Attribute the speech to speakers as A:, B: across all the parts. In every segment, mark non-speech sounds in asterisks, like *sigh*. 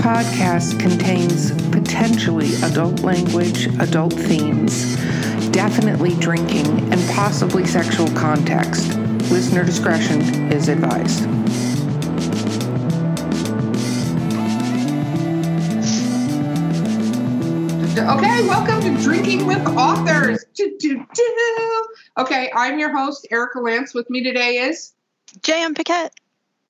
A: podcast contains potentially adult language, adult themes, definitely drinking, and possibly sexual context. Listener discretion is advised. Okay, welcome to Drinking with Authors. Do, do, do. Okay, I'm your host, Erica Lance. With me today is
B: J.M. Paquette.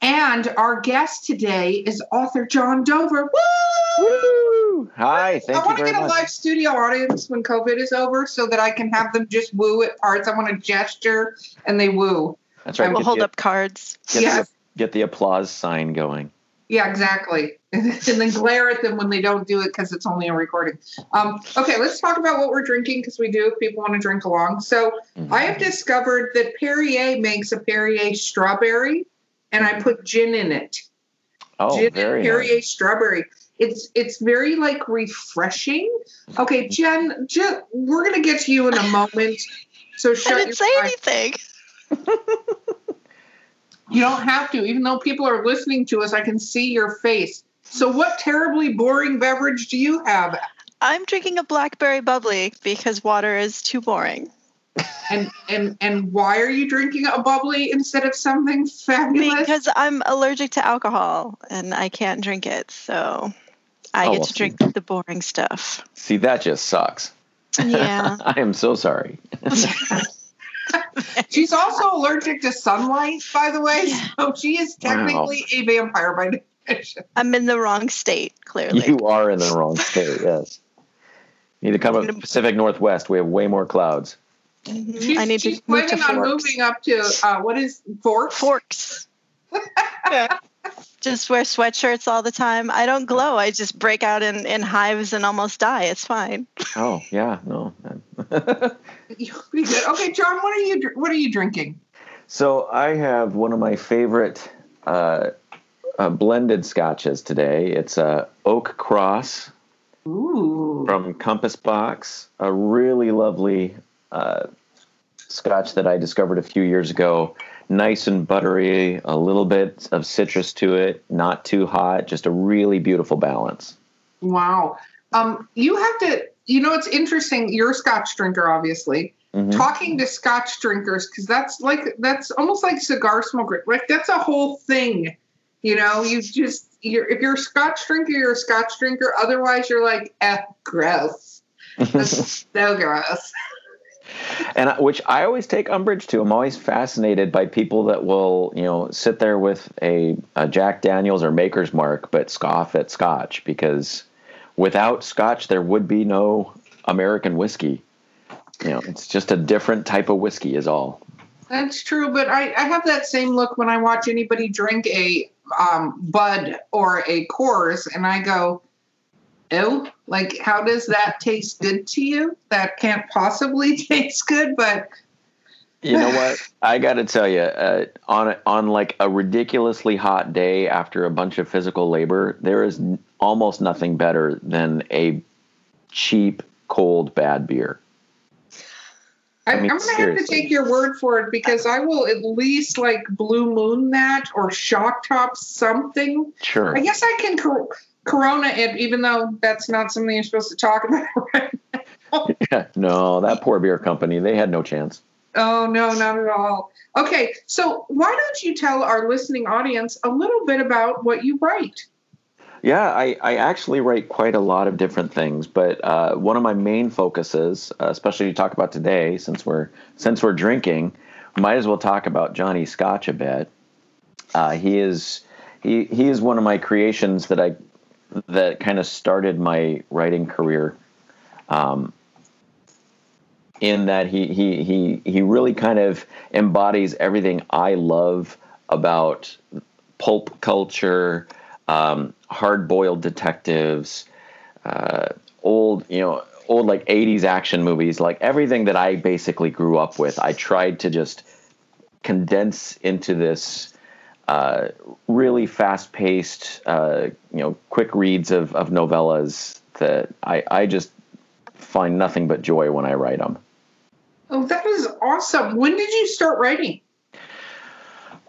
A: And our guest today is author John Dover. Woo!
C: Woo! Hi, thank you.
A: I want to
C: very
A: get a
C: much.
A: live studio audience when COVID is over so that I can have them just woo at parts. I want to gesture and they woo.
C: That's right.
B: We'll hold
C: the,
B: up cards.
C: get,
A: Yes.
C: the, get the applause sign going.
A: Yeah, exactly. *laughs* and then glare at them when they don't do it because it's only a recording. Um, okay, let's talk about what we're drinking because we do if people want to drink along. So
C: Mhm.
A: I have discovered that Perrier makes a Perrier strawberry, and I put gin in it.
C: oh,
A: gin and
C: very
A: Perrier
C: nice.
A: strawberry. It's it's very like refreshing. Okay, Jen, Jen, we're gonna get to you in a moment. So *laughs*
B: I
A: shut your
B: didn't say
A: mouth.
B: anything. *laughs*
A: You don't have to. Even though people are listening to us, I can see your face. So what terribly boring beverage do you have?
B: I'm drinking a blackberry bubbly because water is too boring.
A: And and and why are you drinking a bubbly instead of something fabulous?
B: Because I'm allergic to alcohol and I can't drink it. So I
C: Oh,
B: get
C: well,
B: to drink the boring stuff.
C: See, that just sucks.
B: Yeah. *laughs*
C: I am so sorry. *laughs*
A: She's also allergic to sunlight, by the way.
B: Yeah.
A: So she is technically a vampire by definition. *laughs*
B: I'm in the wrong state, clearly.
C: You are in the wrong state, yes. You need to come up
B: I'm
C: Pacific Northwest. We have way more clouds.
B: Mhm.
A: She's,
B: I need
A: she's
B: to move to
A: planning on
B: Forks.
A: moving up to uh, what is Forks?
B: Forks. *laughs* Just wear sweatshirts all the time. I don't glow. I just break out in, in hives and almost die. It's fine.
C: Oh, yeah, no. *laughs*
A: You'll be good. Okay, John, what are you what are you drinking?
C: so I have one of my favorite uh, uh, blended scotches today. It's a Oak Cross
A: Ooh.
C: from Compass Box, a really lovely uh, scotch that I discovered a few years ago. Nice and buttery, a little bit of citrus to it, not too hot, just a really beautiful balance.
A: Wow. Um, you have to, you know, it's interesting. You're a Scotch drinker, obviously.
C: Mhm.
A: Talking to Scotch drinkers, because that's like that's almost like cigar smoker. Like that's a whole thing. You know, you just you're if you're a Scotch drinker, you're a Scotch drinker. Otherwise, you're like, eh, gross. *laughs* That's so gross.
C: And which I always take umbrage to. I'm always fascinated by people that will, you know, sit there with a, a Jack Daniels or Maker's Mark, but scoff at Scotch because without Scotch, there would be no American whiskey. You know, it's just a different type of whiskey, is all.
A: That's true, but I, I have that same look when I watch anybody drink a um, Bud or a Coors, and I go, "Ew! Like, how does that taste good to you? That can't possibly *laughs* taste good." But
C: You know what? I got to tell you, uh, on on like a ridiculously hot day after a bunch of physical labor, there is n- almost nothing better than a cheap, cold, bad beer.
A: I,
C: I mean,
A: am gonna have to take your word for it because I will at least like Blue Moon that or Shock Top something.
C: Sure.
A: I guess I can cor- Corona it, even though that's not something you're supposed to talk about. *laughs* Right? *laughs*
C: Yeah, no, that poor beer company, they had no chance.
A: Oh, no, not at all. Okay, so why don't you tell our listening audience a little bit about what you write?
C: Yeah, I, I actually write quite a lot of different things, but uh, one of my main focuses, uh, especially to talk about today, since we're since we're drinking, might as well talk about Johnny Scotch a bit. Uh, he is he he is one of my creations that I that kind of started my writing career. Um, in that he he he he really kind of embodies everything I love about pulp culture, um, hard-boiled detectives, uh, old you know old like 80s action movies like everything that i basically grew up with i tried to just condense into this uh, really fast-paced uh, you know quick reads of, of novellas that I, I just find nothing but joy when i write them
A: Oh, that is awesome. When did you start writing?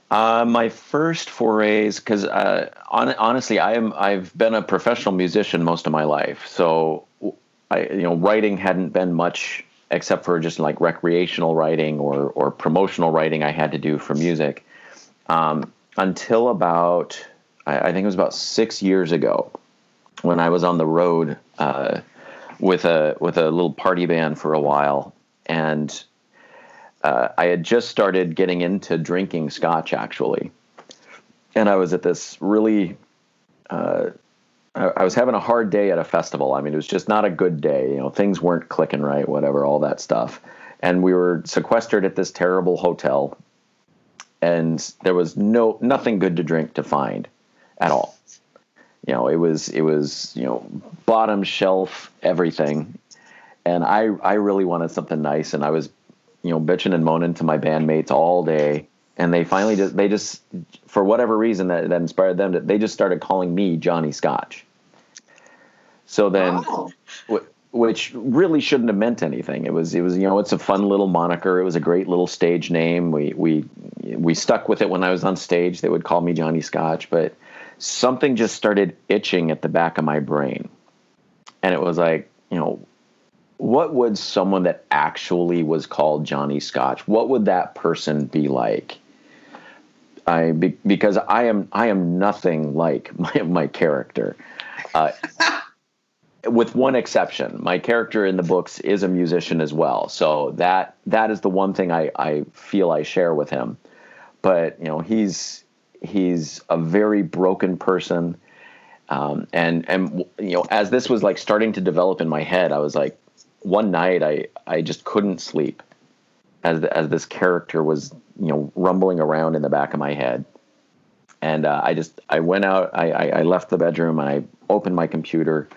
C: Uh, my first forays, because uh, on, honestly, I am I've been a professional musician most of my life, so I you know writing hadn't been much except for just like recreational writing or or promotional writing I had to do for music um, until about I, I, think it was about six years ago when I was on the road uh, with a with a little party band for a while and uh, I had just started getting into drinking scotch actually, and I was at this really. Uh, I, was having a hard day at a festival. I mean, it was just not a good day. You know, things weren't clicking right, whatever, all that stuff. And we were sequestered at this terrible hotel, and there was no nothing good to drink to find at all. You know, it was it was you know bottom shelf everything, and I I really wanted something nice, and I was you know, bitching and moaning to my bandmates all day. And they finally just, they just, for whatever reason that, that inspired them, to, they just started calling me Johnny Scotch. So then, oh. Which really shouldn't have meant anything. It was, it was, you know, it's a fun little moniker. It was a great little stage name. We, we, we stuck with it when I was on stage. They would call me Johnny Scotch, but something just started itching at the back of my brain. And it was like, you know, what would someone that actually was called Johnny Scotch, what would that person be like? I be, because I am I am nothing like *laughs* my my character, uh, with one exception. My character in the books is a musician as well, so that that is the one thing I I feel I share with him. But you know he's he's a very broken person, um, and and you know as this was like starting to develop in my head, I was like, one night I I just couldn't sleep as the, as this character was you know rumbling around in the back of my head, and uh, I just I went out I, I, I left the bedroom I opened my computer,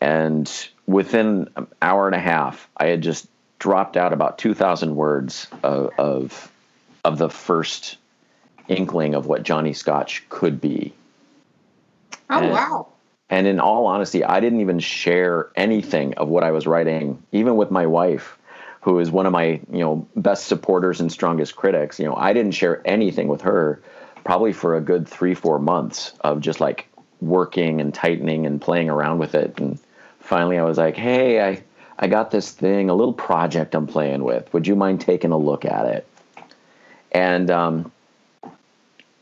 C: and within an hour and a half I had just dropped out about two thousand words of, of of the first inkling of what Johnny Scotch could be.
A: Oh and, wow!
C: And in all honesty, I didn't even share anything of what I was writing, even with my wife, who is one of my you know best supporters and strongest critics. You know, I didn't share anything with her, probably for a good three four months of just like working and tightening and playing around with it. And finally, I was like, hey, I I got this thing, a little project I'm playing with. Would you mind taking a look at it? And um,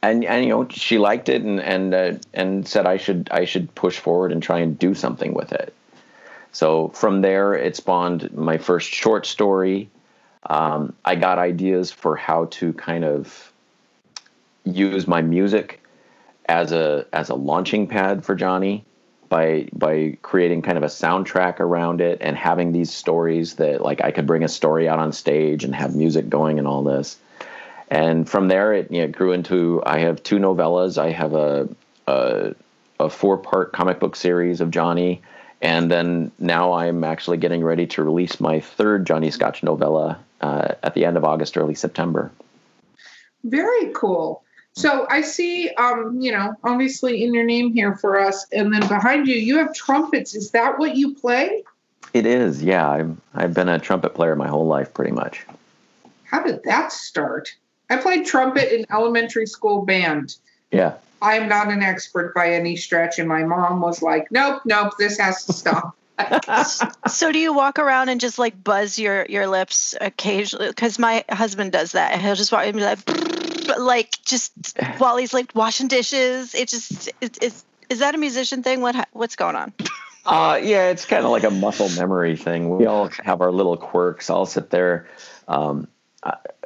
C: and and you know she liked it and and uh, and said I should I should push forward and try and do something with it. So from there, it spawned my first short story. Um, I got ideas for how to kind of use my music as a as a launching pad for Johnny by by creating kind of a soundtrack around it and having these stories that like I could bring a story out on stage and have music going and all this and from there it you know, grew into I have two novellas. I have a a, a four part comic book series of Johnny, and then now I'm actually getting ready to release my third Johnny Scotch novella uh, at the end of August, early September.
A: Very cool. So I see, um, you know, obviously in your name here for us, and then behind you, you have trumpets. Is that what you play?
C: It is, yeah. I'm, I've been a trumpet player my whole life, pretty much.
A: How did that start? I played trumpet in elementary school band.
C: Yeah.
A: I am not an expert by any stretch, and my mom was like, "Nope, nope, this has to stop." *laughs*
B: so do you walk around and just like buzz your your lips occasionally? Because my husband does that. He'll just walk and be like, like just while he's like washing dishes. It just it, it's is that a musician thing? What what's going on? *laughs*
C: Uh, yeah, it's kind of like a muscle memory thing. We all have our little quirks. I'll sit there. Um,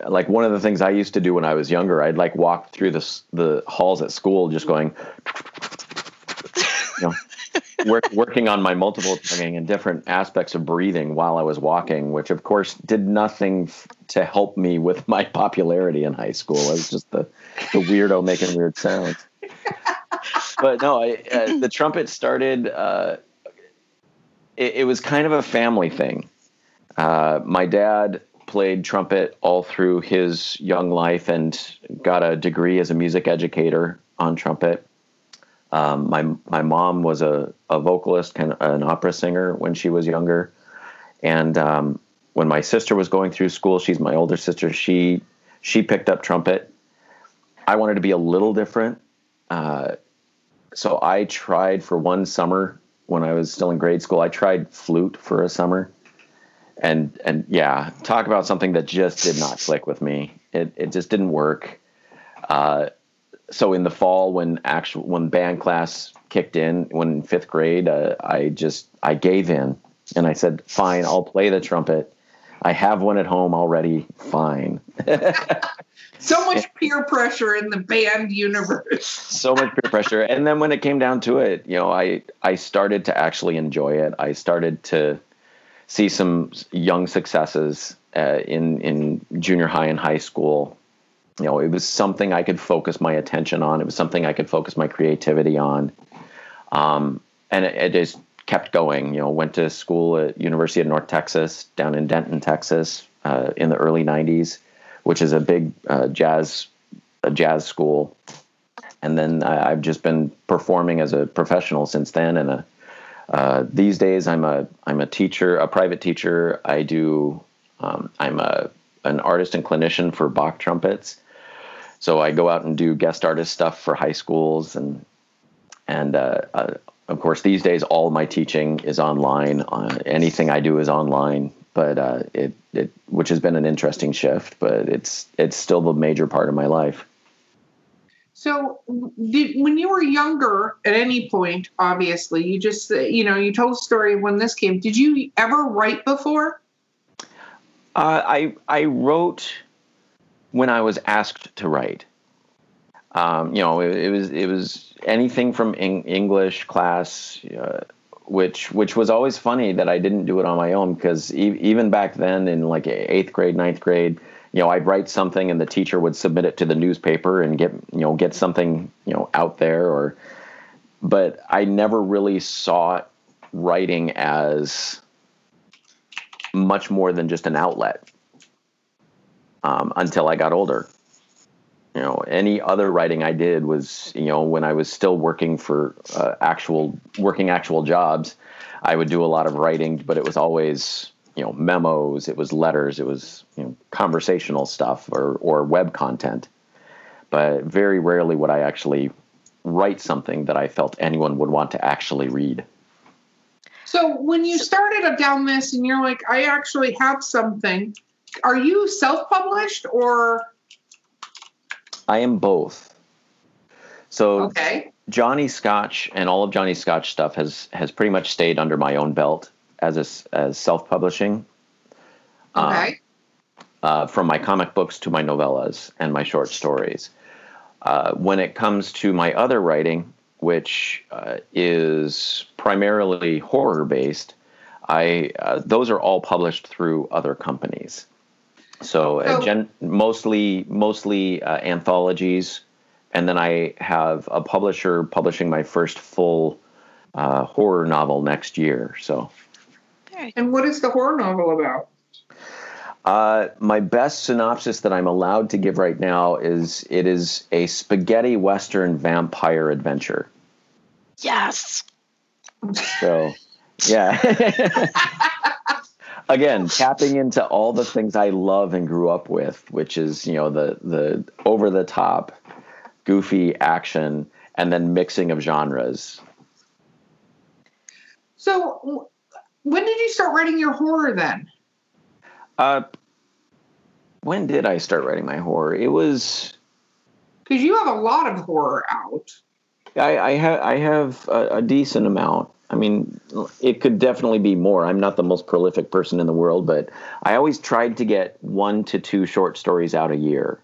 C: like one of the things I used to do when I was younger, I'd like walk through the the halls at school, just going, *laughs* you know, *laughs* work, working on my multiple tonguing and different aspects of breathing while I was walking, which of course did nothing f- to help me with my popularity in high school. I was just the the weirdo making weird sounds. but no, I, uh, the trumpet started. Uh, it, it was kind of a family thing. Uh, my dad played trumpet all through his young life and got a degree as a music educator on trumpet. Um, my my mom was a, a vocalist, kind of an opera singer when she was younger, and um, when my sister was going through school, she's my older sister. She she picked up trumpet, I wanted to be a little different. Uh, so I tried for one summer when I was still in grade school. I tried flute for a summer, and and yeah, talk about something that just did not click with me. It it just didn't work. Uh, so in the fall, when actual when band class kicked in, when fifth grade, uh, I just I gave in and I said, "Fine, I'll play the trumpet." I have one at home already. Fine. *laughs*
A: so much peer pressure in the band universe. *laughs*
C: so much peer pressure, and then when it came down to it, you know, I I started to actually enjoy it. I started to see some young successes uh, in in junior high and high school. You know, it was something I could focus my attention on. It was something I could focus my creativity on, um, and it, it just kept going. You know, went to school at University of North Texas down in Denton, Texas, uh, in the early '90s, which is a big uh, jazz a jazz school. And then I, have just been performing as a professional since then. And uh, uh, these days, I'm a I'm a teacher, a private teacher. I do um, I'm a an artist and clinician for Bach trumpets. So I go out and do guest artist stuff for high schools and and uh, uh, of course, these days all my teaching is online. Uh, anything I do is online, but uh, it it which has been an interesting shift, but it's it's still the major part of my life.
A: So, did, when you were younger, at any point, obviously, you just you know you told a story when this came. Did you ever write before?
C: Uh, I I wrote when I was asked to write. Um, you know, it, it, was it was anything from English class, uh, which which was always funny that I didn't do it on my own because e- even back then in like eighth grade, ninth grade, you know, I'd write something and the teacher would submit it to the newspaper and get you know get something you know out there or, but I never really saw writing as much more than just an outlet um, until I got older. You know any other writing i did was you know when i was still working for uh, actual working actual jobs i would do a lot of writing but it was always you know memos it was letters it was you know conversational stuff or or web content. But very rarely would i actually write something that i felt anyone would want to actually read.
A: So when you started down this and you're like i actually have something are you self-published or
C: I am both. So
A: okay.
C: Johnny Scotch and all of Johnny Scotch stuff has has pretty much stayed under my own belt as a, as self publishing.
A: Okay.
C: Uh, uh, from my comic books to my novellas and my short stories. Uh, when it comes to my other writing, which uh, is primarily horror based, I uh, those are all published through other companies. So uh, gen- mostly mostly uh, anthologies, and then I have a publisher publishing my first full uh, horror novel next year. So.
A: And what is the horror novel about?
C: Uh, my best synopsis that I'm allowed to give right now is it is a spaghetti western vampire adventure.
B: Yes.
C: So, yeah. *laughs* again tapping into all the things I love and grew up with, which is you know the the over the top, goofy action, and then mixing of genres.
A: So, when did you start writing your horror then?
C: Uh, when did I start writing my horror? It was
A: because you have a lot of horror out.
C: I, I have I have a, a decent amount. I mean, it could definitely be more. I'm not the most prolific person in the world, but I always tried to get one to two short stories out a year,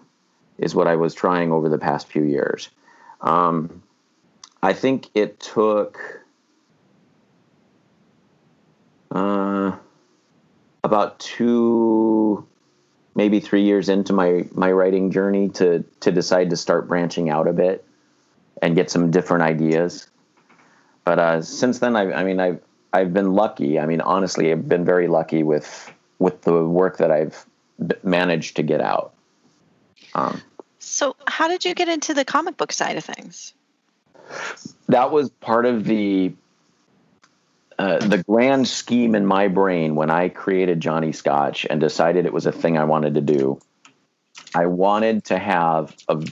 C: is what I was trying over the past few years. Um, I think it took uh, about two, maybe three years into my my writing journey to to decide to start branching out a bit and get some different ideas. But uh, since then, I, I mean, I've I've been lucky. I mean, honestly, I've been very lucky with with the work that I've managed to get out. Um,
B: so, how did you get into the comic book side of things?
C: That was part of the uh, the grand scheme in my brain when I created Johnny Scotch and decided it was a thing I wanted to do. I wanted to have a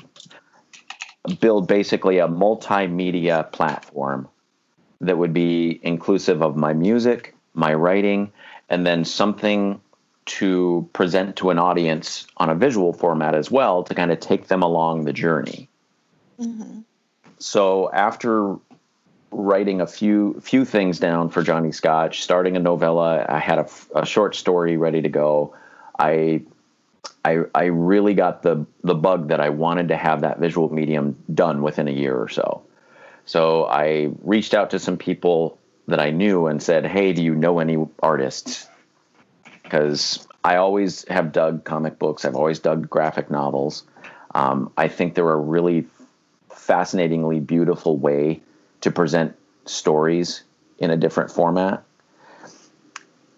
C: build basically a multimedia platform that would be inclusive of my music, my writing, and then something to present to an audience on a visual format as well to kind of take them along the journey. Mm-hmm. So after writing a few few things down for Johnny Scotch, starting a novella, I had a, a short story ready to go. I I, I really got the the bug that I wanted to have that visual medium done within a year or so. So I reached out to some people that I knew and said, "Hey, do you know any artists?" Because I always have dug comic books. I've always dug graphic novels. Um, I think they're a really fascinatingly beautiful way to present stories in a different format.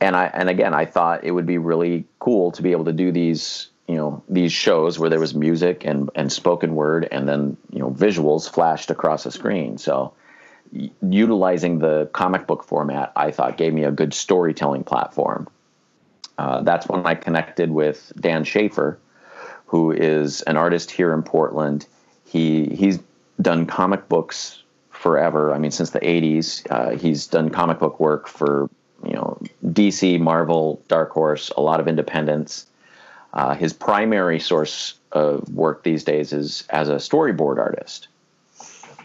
C: And I and again, I thought it would be really cool to be able to do these you know these shows where there was music and and spoken word and then you know visuals flashed across a screen. So utilizing the comic book format i thought gave me a good storytelling platform. Uh, that's when i connected with dan schaefer who is an artist here in portland. He he's done comic books forever. I mean since the 80s uh, he's done comic book work for you know dc marvel dark horse a lot of independents uh, his primary source of work these days is as a storyboard artist,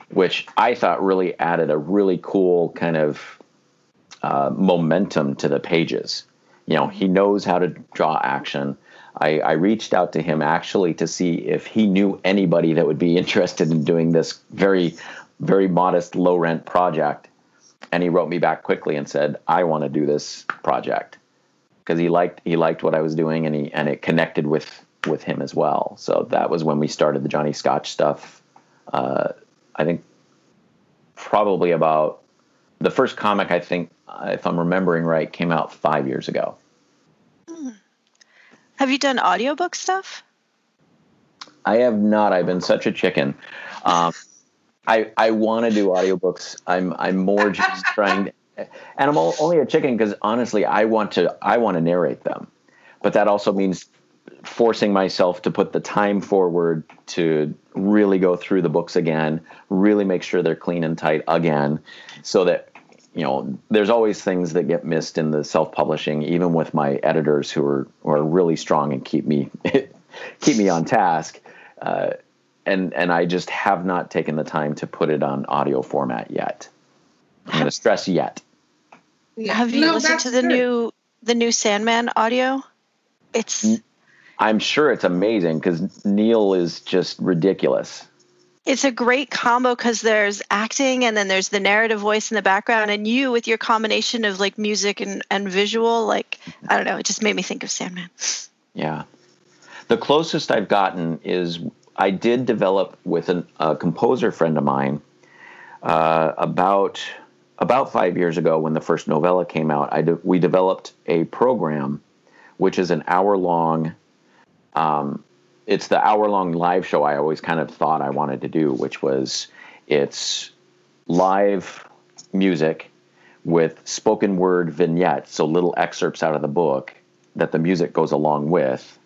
C: which I thought really added a really cool kind of uh, momentum to the pages. You know, he knows how to draw action. I, I, reached out to him actually to see if he knew anybody that would be *laughs* interested in doing this very, very modest low rent project. And he wrote me back quickly and said, I want to do this project because he liked he liked what I was doing and he and it connected with with him as well. So that was when we started the Johnny Scotch stuff. Uh, I think probably about the first comic. I think if I'm remembering right, came out five years ago.
B: Hmm. Have you done audiobook stuff?
C: I have not. I've been such a chicken. Um, I I want to do audiobooks. I'm I'm more just trying and I'm only a chicken because honestly, I want to I want to narrate them, but that also means forcing myself to put the time forward to really go through the books again, really make sure they're clean and tight again, so that you know there's always things that get missed in the self-publishing, even with my editors who are who are really strong and keep me *laughs* keep me on task. Uh, and and I just have not taken the time to put it on audio format yet. I'm going to stress yet.
B: Yeah. Have you no, listened to the good. new the new Sandman audio? It's
C: I'm sure it's amazing because Neil is just ridiculous.
B: It's a great combo because there's acting and then there's the narrative voice in the background, and you with your combination of like music and, and visual, like I don't know, it just made me think of Sandman.
C: Yeah. The closest I've gotten is I did develop with an, a composer friend of mine uh, about about five years ago, when the first novella came out, I de- we developed a program, which is an hour long. Um, it's the hour long live show I always kind of thought I wanted to do, which was it's live music with spoken word vignettes, so little excerpts out of the book that the music goes along with.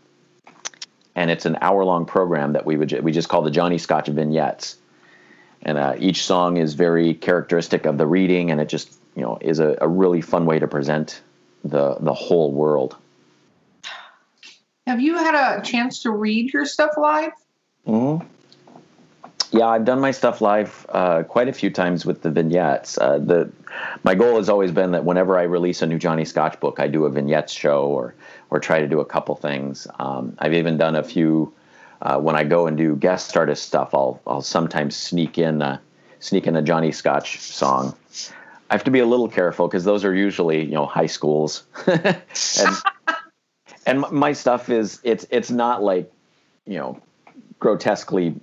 C: And it's an hour long program that we would we just call the Johnny Scotch vignettes and uh, each song is very characteristic of the reading, and it just you know is a, a really fun way to present the the whole world.
A: Have you had a chance to read your stuff live?
C: hmm Yeah, I've done my stuff live uh, quite a few times with the vignettes. Uh, the my goal has always been that whenever I release a new Johnny Scotch book, I do a vignettes show or or try to do a couple things. Um, I've even done a few uh, when I go and do guest artist stuff, I'll I'll sometimes sneak in a, sneak in a Johnny Scotch song. I have to be a little careful because those are usually you know high schools, *laughs* and and my stuff is it's it's not like you know grotesquely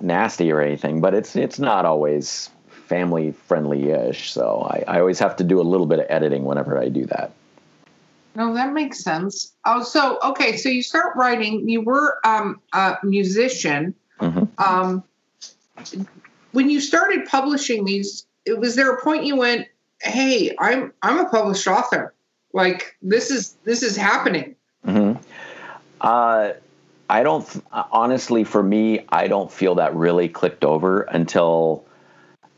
C: nasty or anything, but it's it's not always family friendly ish. So I, I always have to do a little bit of editing whenever I do that.
A: No, that makes sense. Oh, so okay, so you start writing. You were um, a musician. Mm-hmm. Um, when you started publishing these, was there a point you went, "Hey, I'm I'm a published author. Like this is this is happening."
C: Mm-hmm. Uh, I don't honestly for me I don't feel that really clicked over until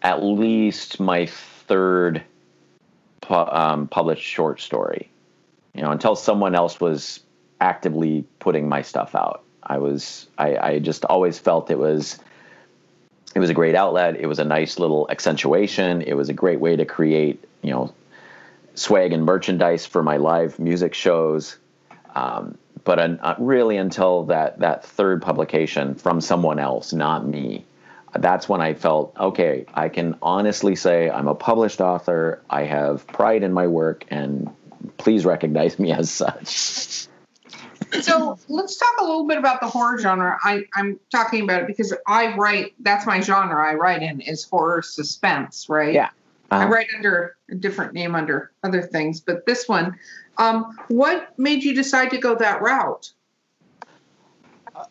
C: at least my third pu- um, published short story. You know, until someone else was actively putting my stuff out. I was I, I just always felt it was it was a great outlet. It was a nice little accentuation. It was a great way to create, you know, swag and merchandise for my live music shows. Um, but uh, really, until that that third publication from someone else, not me, that's when I felt okay. I can honestly say I'm a published author. I have pride in my work, and please recognize me as such.
A: So let's talk a little bit about the horror genre. I, I'm talking about it because I write. That's my genre. I write in is horror suspense, right?
C: Yeah.
A: I write under a different name under other things, but this one, um, what made you decide to go that route?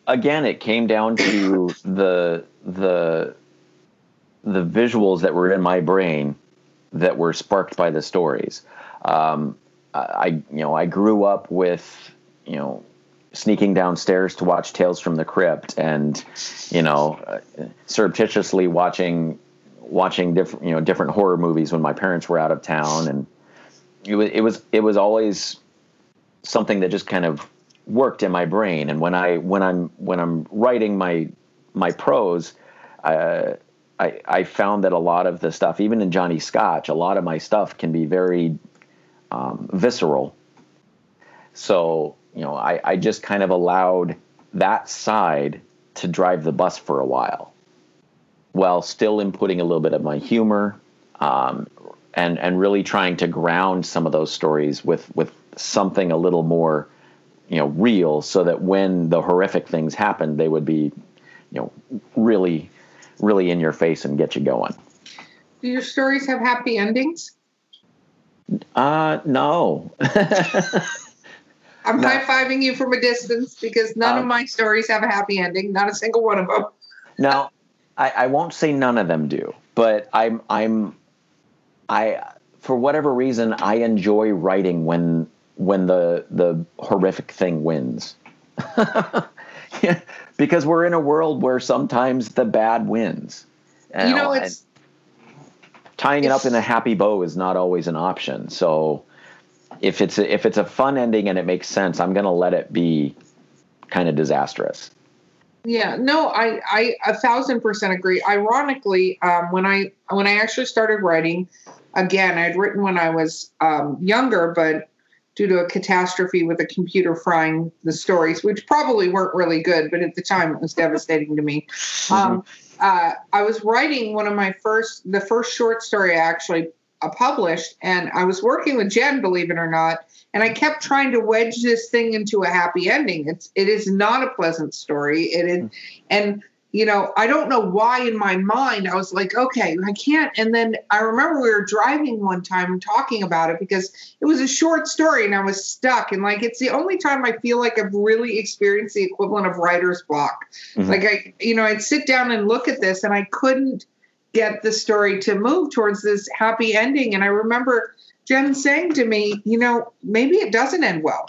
C: Again, it came down to the the the visuals that were in my brain that were sparked by the stories. Um, I you know I grew up with you know sneaking downstairs to watch Tales from the Crypt and you know uh, surreptitiously watching watching different you know different horror movies when my parents were out of town. And it was it was it was always something that just kind of worked in my brain. And when I when I'm when I'm writing my my prose uh, I I found that a lot of the stuff even in Johnny Scotch a lot of my stuff can be very um, visceral. So you know I, I just kind of allowed that side to drive the bus for a while while still inputting a little bit of my humor um, and and really trying to ground some of those stories with with something a little more you know real so that when the horrific things happened, they would be you know really really in your face and get you going.
A: Do your stories have happy endings
C: uh no *laughs*
A: i'm no. high-fiving you from a distance because none um, of my stories have a happy ending not a single one of them
C: no *laughs* I, I won't say none of them do, but I'm I'm I for whatever reason I enjoy writing when when the the horrific thing wins. *laughs* yeah, because we're in a world where sometimes the bad wins.
A: You, you know, it's
C: tying it's, it up in a happy bow is not always an option. So if it's a, if it's a fun ending and it makes sense, I'm going to let it be kind of disastrous.
A: Yeah, no, I, I a thousand percent agree. Ironically, um, when I when I actually started writing, again, I'd written when I was um, younger, but due to a catastrophe with a computer frying the stories, which probably weren't really good, but at the time it was devastating to me. Mm-hmm. Um, uh, I was writing one of my first, the first short story I actually uh, published, and I was working with Jen, believe it or not, and I kept trying to wedge this thing into a happy ending. It's it is not a pleasant story. It is, and you know, I don't know why in my mind I was like, okay, I can't. And then I remember we were driving one time and talking about it because it was a short story and I was stuck. And like, it's the only time I feel like I've really experienced the equivalent of writer's block. Mm-hmm. Like, I, you know, I'd sit down and look at this and I couldn't get the story to move towards this happy ending. And I remember Jen saying to me, you know, maybe it doesn't end well.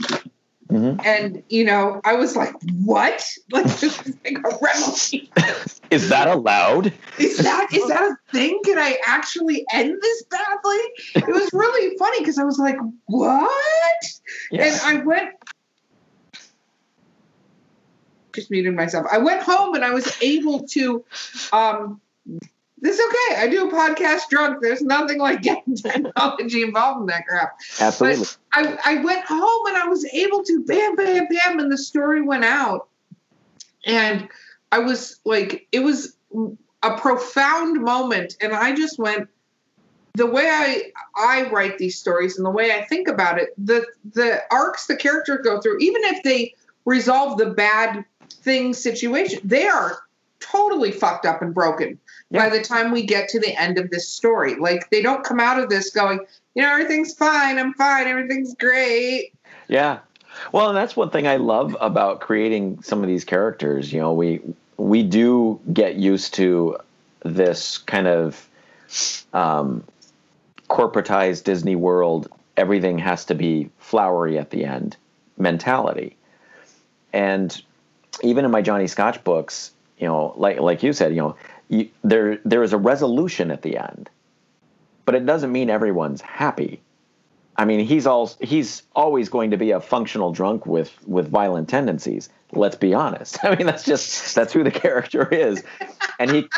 A: Mm-hmm. And you know, I was like, "What? Like *laughs* this is like a revelation."
C: is that allowed?
A: Is that is that a thing? Can I actually end this badly? It was really funny because I was like, "What?" And I went. Just muted myself. I went home and I was able to um, this is okay. I do a podcast drunk. There's nothing like getting *laughs* technology involved in that crap.
C: Absolutely.
A: But I, I went home and I was able to bam, bam, bam, and the story went out. And I was like, it was a profound moment. And I just went, the way I I write these stories and the way I think about it, the the arcs the characters go through, even if they resolve the bad thing situation, they are totally fucked up and broken. By the time we get to the end of this story. Like they don't come out of this going, you know, everything's fine, I'm fine, everything's great.
C: Yeah. Well, and that's one thing I love about creating some of these characters. You know, we we do get used to this kind of um, corporatized Disney World. Everything has to be flowery at the end mentality, and even in my Johnny Scotch books, you know, like like you said, you know, you, there there is a resolution at the end, but it doesn't mean everyone's happy. I mean, he's all he's always going to be a functional drunk with with violent tendencies. Let's be honest. *laughs* I mean, that's just that's who the character is, and he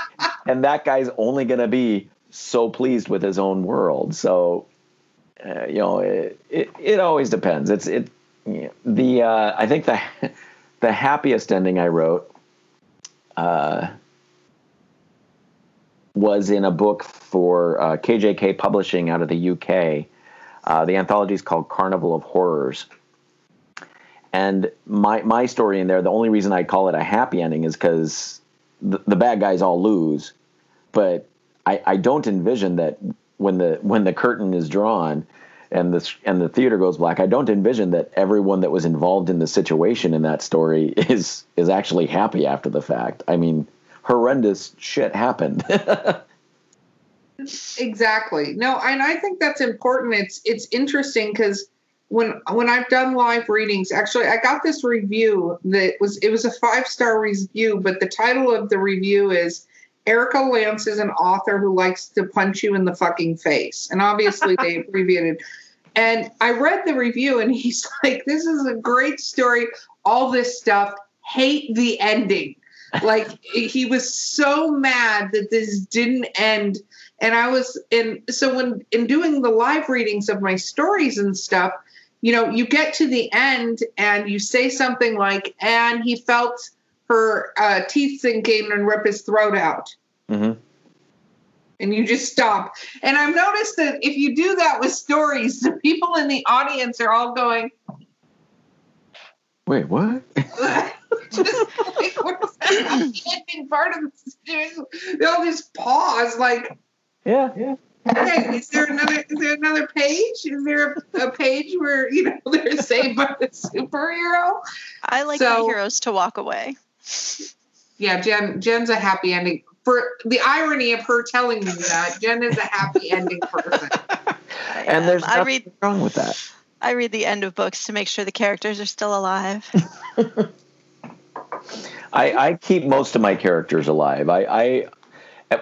C: and that guy's only going to be so pleased with his own world. So, uh, you know, it, it, it always depends. It's it the uh, I think the *laughs* the happiest ending I wrote uh, was in a book for uh, KJK Publishing out of the UK. Uh, the anthology is called Carnival of Horrors. And my my story in there, the only reason I call it a happy ending is because the, the bad guys all lose, but I, I don't envision that when the when the curtain is drawn and the and the theater goes black, I don't envision that everyone that was involved in the situation in that story *laughs* is is actually happy after the fact. I mean, horrendous shit happened. *laughs*
A: exactly. No, and I think that's important. It's it's interesting because when when I've done live readings, actually I got this review that was it was a five star review, but the title of the review is Erica Lance is an author who likes to punch you in the fucking face. And obviously they *laughs* abbreviated. And I read the review and he's *laughs* like, This is a great story, all this stuff. Hate the ending. Like he was so mad that this didn't end. And I was in so when in doing the live readings of my stories and stuff, you know, you get to the end and you say something like, and he felt her uh, teeth sink in and rip his throat out. Mm-hmm. And you just stop. And I've noticed that if you do that with stories, the people in the audience are all going,
C: Wait, what? *laughs*
A: just like, where's that ending part of the They'll just pause, like,
C: yeah, yeah.
A: Okay, is there another? Is there another page? Is there a, a page where you know *laughs* they're saved by the superhero?
B: I like so, my heroes to walk away.
A: Yeah, Jen. Jen's a happy ending. For the irony of her telling me that, Jen is a happy *laughs* ending person.
C: and there's nothing I read, wrong with that.
B: I read the end of books to make sure the characters are still alive. *laughs*
C: I, I keep most of my characters alive. I, I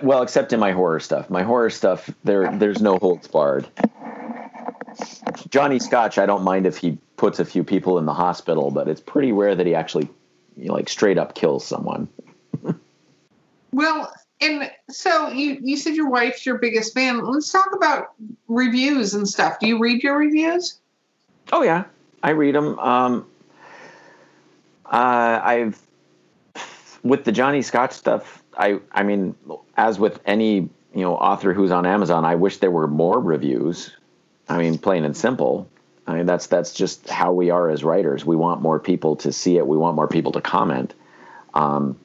C: well, except in my horror stuff. My horror stuff, there there's no holds barred. Johnny Scotch, I don't mind if he puts a few people in the hospital, but it's pretty rare that he actually you know, like straight up kills someone.
A: well, and so you you said your wife's your biggest fan. Let's talk about reviews and stuff. Do you read your reviews?
C: Oh yeah, I read them. Um, uh, I've with the Johnny Scotch stuff. I I mean, as with any you know author who's on Amazon, I wish there were more reviews. I mean, plain and simple. I mean, that's that's just how we are as writers. We want more people to see it. We want more people to comment. Um,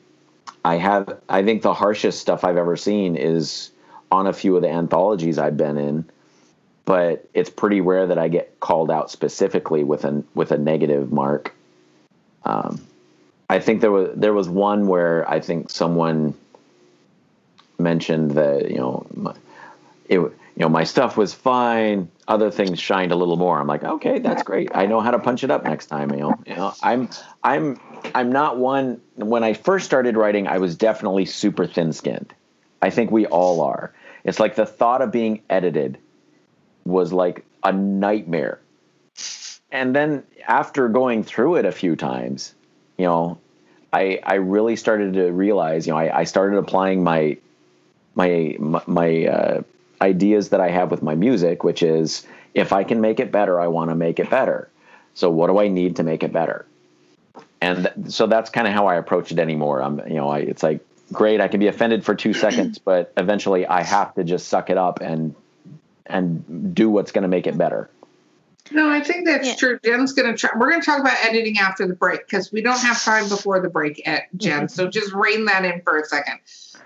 C: I have. I think the harshest stuff I've ever seen is on a few of the anthologies I've been in, but it's pretty rare that I get called out specifically with a with a negative mark. Um, I think there was there was one where I think someone mentioned that you know it you know, my stuff was fine. Other things shined a little more. I'm like, okay, that's great. I know how to punch it up next time. You know, you know, I'm, I'm, I'm not one. When I first started writing, I was definitely super thin-skinned. I think we all are. It's like the thought of being edited was like a nightmare. And then after going through it a few times, you know, I I really started to realize, you know, I, I started applying my my my, uh, ideas that I have with my music, which is if I can make it better, I want to make it better. So what do I need to make it better? And th- so that's kind of how I approach it anymore. I'm, you know, I, it's like great, I can be offended for two seconds, but eventually I have to just suck it up and and do what's going to make it better.
A: No, I think that's yeah. true. Jen's going to try. We're going to talk about editing after the break because we don't have time before the break, eh, Jen. Mm-hmm. so just rein that in for a second.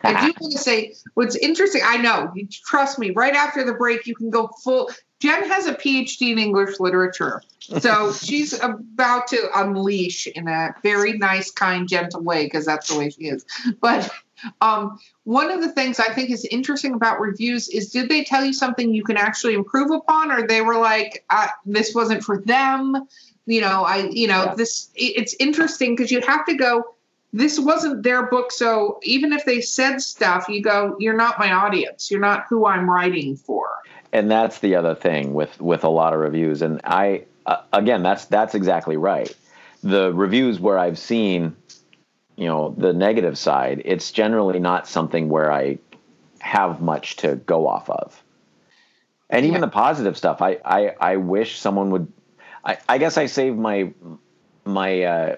A: I do *laughs* want to say what's interesting. I know, trust me. Right after the break, you can go full. Jen has a PhD in English literature, so *laughs* she's about to unleash in a very nice, kind, gentle way because that's the way she is. But um, one of the things I think is interesting about reviews is did they tell you something you can actually improve upon, or they were like, "This wasn't for them." You know, I, you know, yeah. this. It's interesting because you have to go this wasn't their book. So even if they said stuff, you go, you're not my audience. You're not who I'm writing for.
C: And that's the other thing with with a lot of reviews. And I uh, again, that's that's exactly right. The reviews where I've seen, you know, the negative side, it's generally not something where I have much to go off of. And even
A: Yeah.
C: the positive stuff, I I, I wish someone would. I, I guess I save my my uh,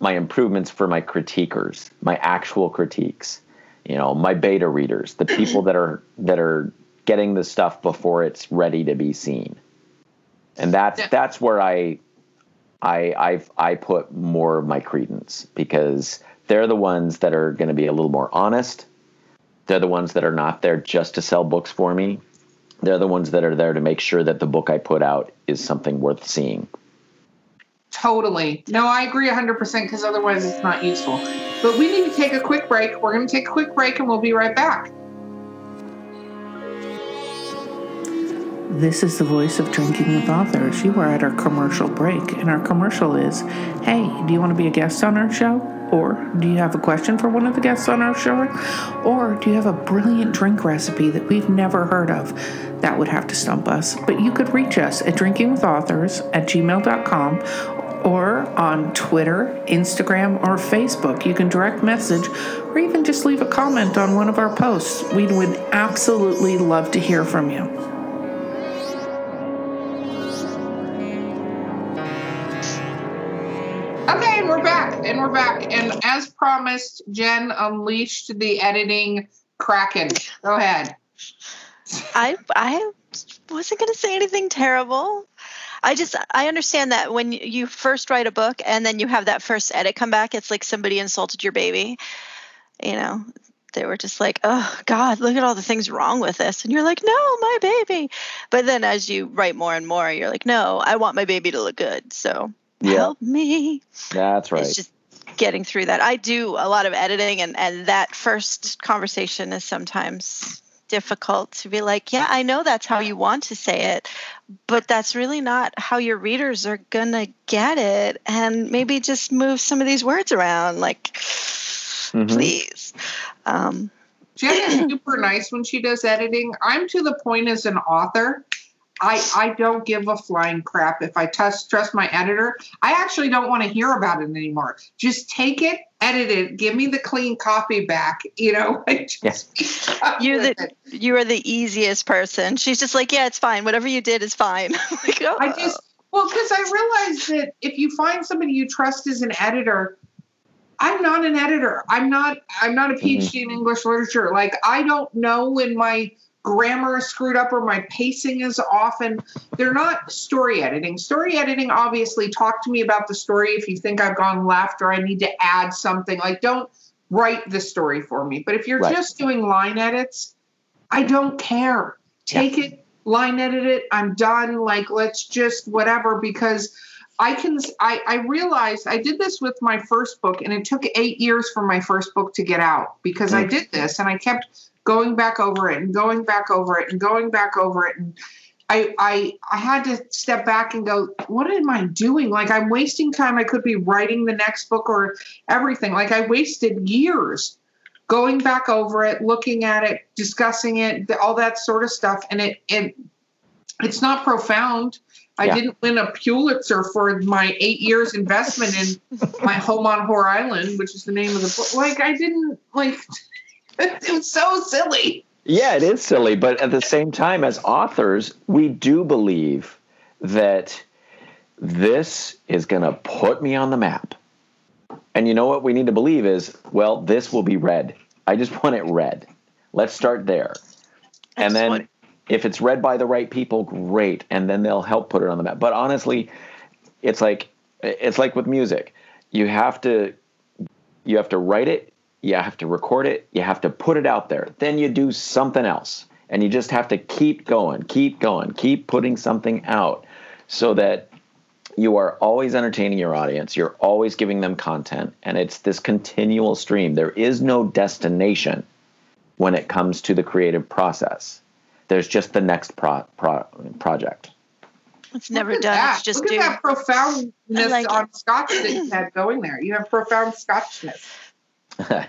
C: my improvements for my critiquers, my actual critiques. You know, my beta readers, the people that are that are getting the stuff before it's ready to be seen. And that's
A: Yeah.
C: that's where I I I I put more of my credence because they're the ones that are going to be a little more honest. They're the ones that are not there just to sell books for me. They're the ones that are there to make sure that the book I put out is something worth seeing.
A: Totally. No, I agree 100% because otherwise it's not useful. But we need to take a quick break. We're going to take a quick break and we'll be right back.
D: This is the voice of Drinking with Authors. You are at our commercial break, and our commercial is Hey, do you want to be a guest on our show? Or do you have a question for one of the guests on our show? Or do you have a brilliant drink recipe that we've never heard of? That would have to stump us. But you could reach us at drinkingwithauthors at gmail.com or on Twitter, Instagram, or Facebook. You can direct message or even just leave a comment on one of our posts. We would absolutely love to hear from you.
A: We're back. And we're back. And as promised, Jen unleashed the editing kraken. Go ahead.
B: I I wasn't going to say anything terrible. I just I understand that when you first write a book and then you have that first edit come back, it's like somebody insulted your baby. You know, they were just like, "Oh God, look at all the things wrong with this," and you're like, "No, my baby." But then as you write more and more, you're like, "No, I want my baby to look good." So
C: Yeah.
B: help me.
C: That's right.
B: It's just getting through that. I do a lot of editing, and and that first conversation is sometimes difficult to be like, yeah, I know that's how you want to say it, but that's really not how your readers are gonna get it. And maybe just move some of these words around, like,
C: Mhm.
B: please. Um,
A: Jen is super nice when she does editing. I'm to the point as an author. I, I don't give a flying crap if I trust trust my editor. I actually don't want to hear about it anymore. Just take it, edit it, give me the clean copy back. You know, *laughs* I just *laughs* be
B: you're the
A: it.
B: you are the easiest person. She's just like, yeah, it's fine. Whatever you did is fine. *laughs* like, oh,
A: I just well, because I realize that if you find somebody you trust as an editor, I'm not an editor. I'm not. I'm not a mm-hmm. PhD in English literature. Like I don't know when my grammar is screwed up or my pacing is off, and they're not story editing. Story editing, obviously, talk to me about the story if you think I've gone left or I need to add something. Like don't write the story for me. But if you're
C: Right.
A: just doing line edits, I don't care. Take it, line edit it. I'm done. Like, let's just whatever because I can. I I realized I did this with my first book, and it took eight years for my first book to get out because I
C: Mm.
A: did this, and I kept going back over it and going back over it and going back over it and. I, I I had to step back and go, what am I doing? Like I'm wasting time. I could be writing the next book or everything. Like I wasted years going back over it, looking at it, discussing it, all that sort of stuff. And it, it it's not profound. I
C: Yeah.
A: didn't win a Pulitzer for my eight years investment in *laughs* my home on Whore Island, which is the name of the book. Like I didn't like it was *laughs* so silly.
C: Yeah, it is silly, but at the same time, as authors, we do believe that this is going to put me on the map. And you know what we need to believe is, well, this will be read. I just want it read. Let's start there. And then
B: what-
C: if it's read by the right people, great. And then they'll help put it on the map. But honestly, it's like it's like with music. You have to you have to write it, you have to record it, you have to put it out there. Then you do something else. And you just have to keep going, keep going, keep putting something out so that you are always entertaining your audience, you're always giving them content, and it's this continual stream. There is no destination when it comes to the creative process. There's just the next pro- pro- project.
B: It's never
A: Look at
B: done.
A: that.
B: It's just
A: Look
B: do.
A: at that profoundness
B: like
A: on Scotch that you had going there. You have profound Scotchness. *laughs*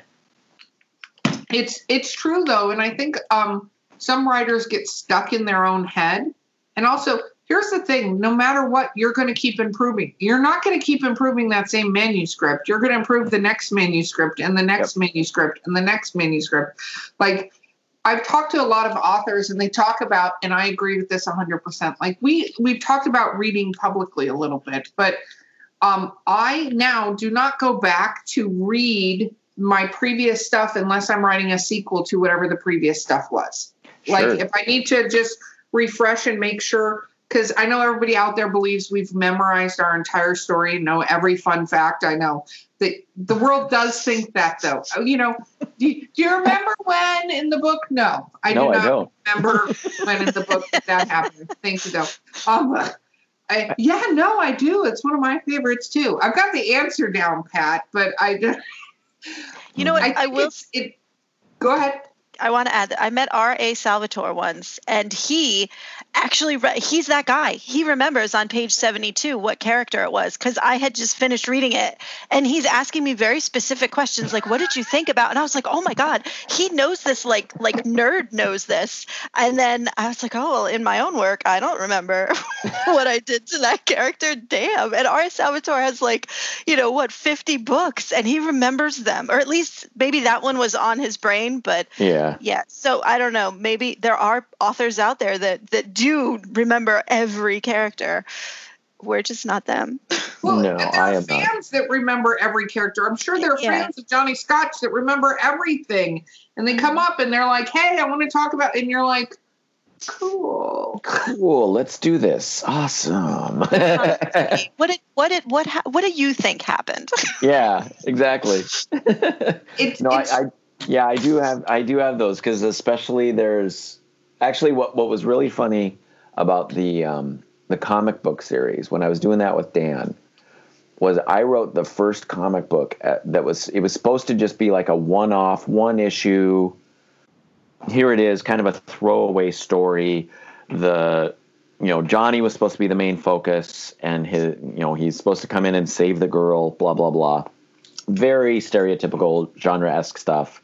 A: It's it's true though, and I think um, some writers get stuck in their own head. And also, here's the thing: no matter what, you're going to keep improving. You're not going to keep improving that same manuscript. You're going to improve the next manuscript and the next manuscript and the next manuscript. Like I've talked to a lot of authors, and they talk about, and I agree with this 100%. Like we we've talked about reading publicly a little bit, but um, I now do not go back to read my previous stuff unless I'm writing a sequel to whatever the previous stuff was.
C: Sure.
A: Like if I need to just refresh and make sure, because I know everybody out there believes we've memorized our entire story and know every fun fact. I know that the world does think that though. Oh, You know, do you, do you remember when in the book? No, I
C: no,
A: do
C: I
A: not
C: don't.
A: remember when in the book that, that happened. Thank you though. Um, I, yeah, no, I do. It's one of my favorites too. I've got the answer down, Pat, but I just.
B: You know what?
A: I,
B: I, will.
A: It, go ahead.
B: I want to add that I met R.A. Salvatore once, and he actually re- he's that guy. He remembers on page 72 what character it was because I had just finished reading it, and he's asking me very specific questions like, "What did you think about?" And I was like, "Oh my god, he knows this like like nerd knows this." And then I was like, "Oh well, in my own work, I don't remember *laughs* what I did to that character. Damn!" And R.A. Salvatore has like, you know, what 50 books, and he remembers them, or at least maybe that one was on his brain, but
C: Yeah.
B: Yeah. So I don't know. Maybe there are authors out there that that do remember every character. We're just not them.
A: Well,
C: No,
A: there
C: I
A: are
C: am not.
A: fans that remember every character. I'm sure there are
B: Yeah.
A: fans of Johnny Scotch that remember everything, and they come up and they're like, "Hey, I want to talk about," and you're like, "Cool."
C: Cool. Let's do this. Awesome. *laughs*
B: What did what did what ha- what do you think happened?
C: yeah, exactly.
A: It's, *laughs*
C: no, I,
A: it's
C: I yeah, I do have I do have those because especially there's actually what what was really funny about the um, the comic book series when I was doing that with Dan was I wrote the first comic book at, that was it was supposed to just be like a one off one issue. Here it is, kind of a throwaway story. The you know Johnny was supposed to be the main focus, and his you know he's supposed to come in and save the girl. Blah blah blah very stereotypical genre esque stuff.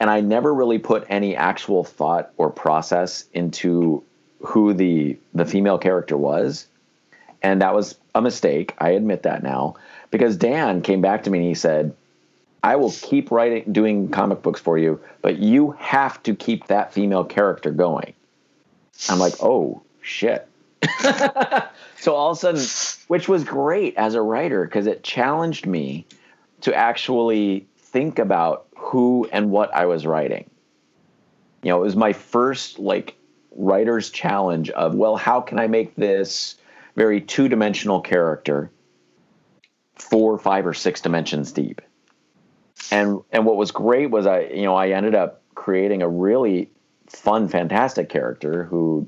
C: And I never really put any actual thought or process into who the the female character was. And that was a mistake. I admit that now. Because Dan came back to me and he said, I will keep writing doing comic books for you, but you have to keep that female character going. I'm like, oh shit. *laughs* so all of a sudden, which was great as a writer because it challenged me to actually think about who and what I was writing. You know, it was my first like writer's challenge of, well, how can I make this very two dimensional character four, five, or six dimensions deep? And and what was great was I, you know, I ended up creating a really fun, fantastic character who,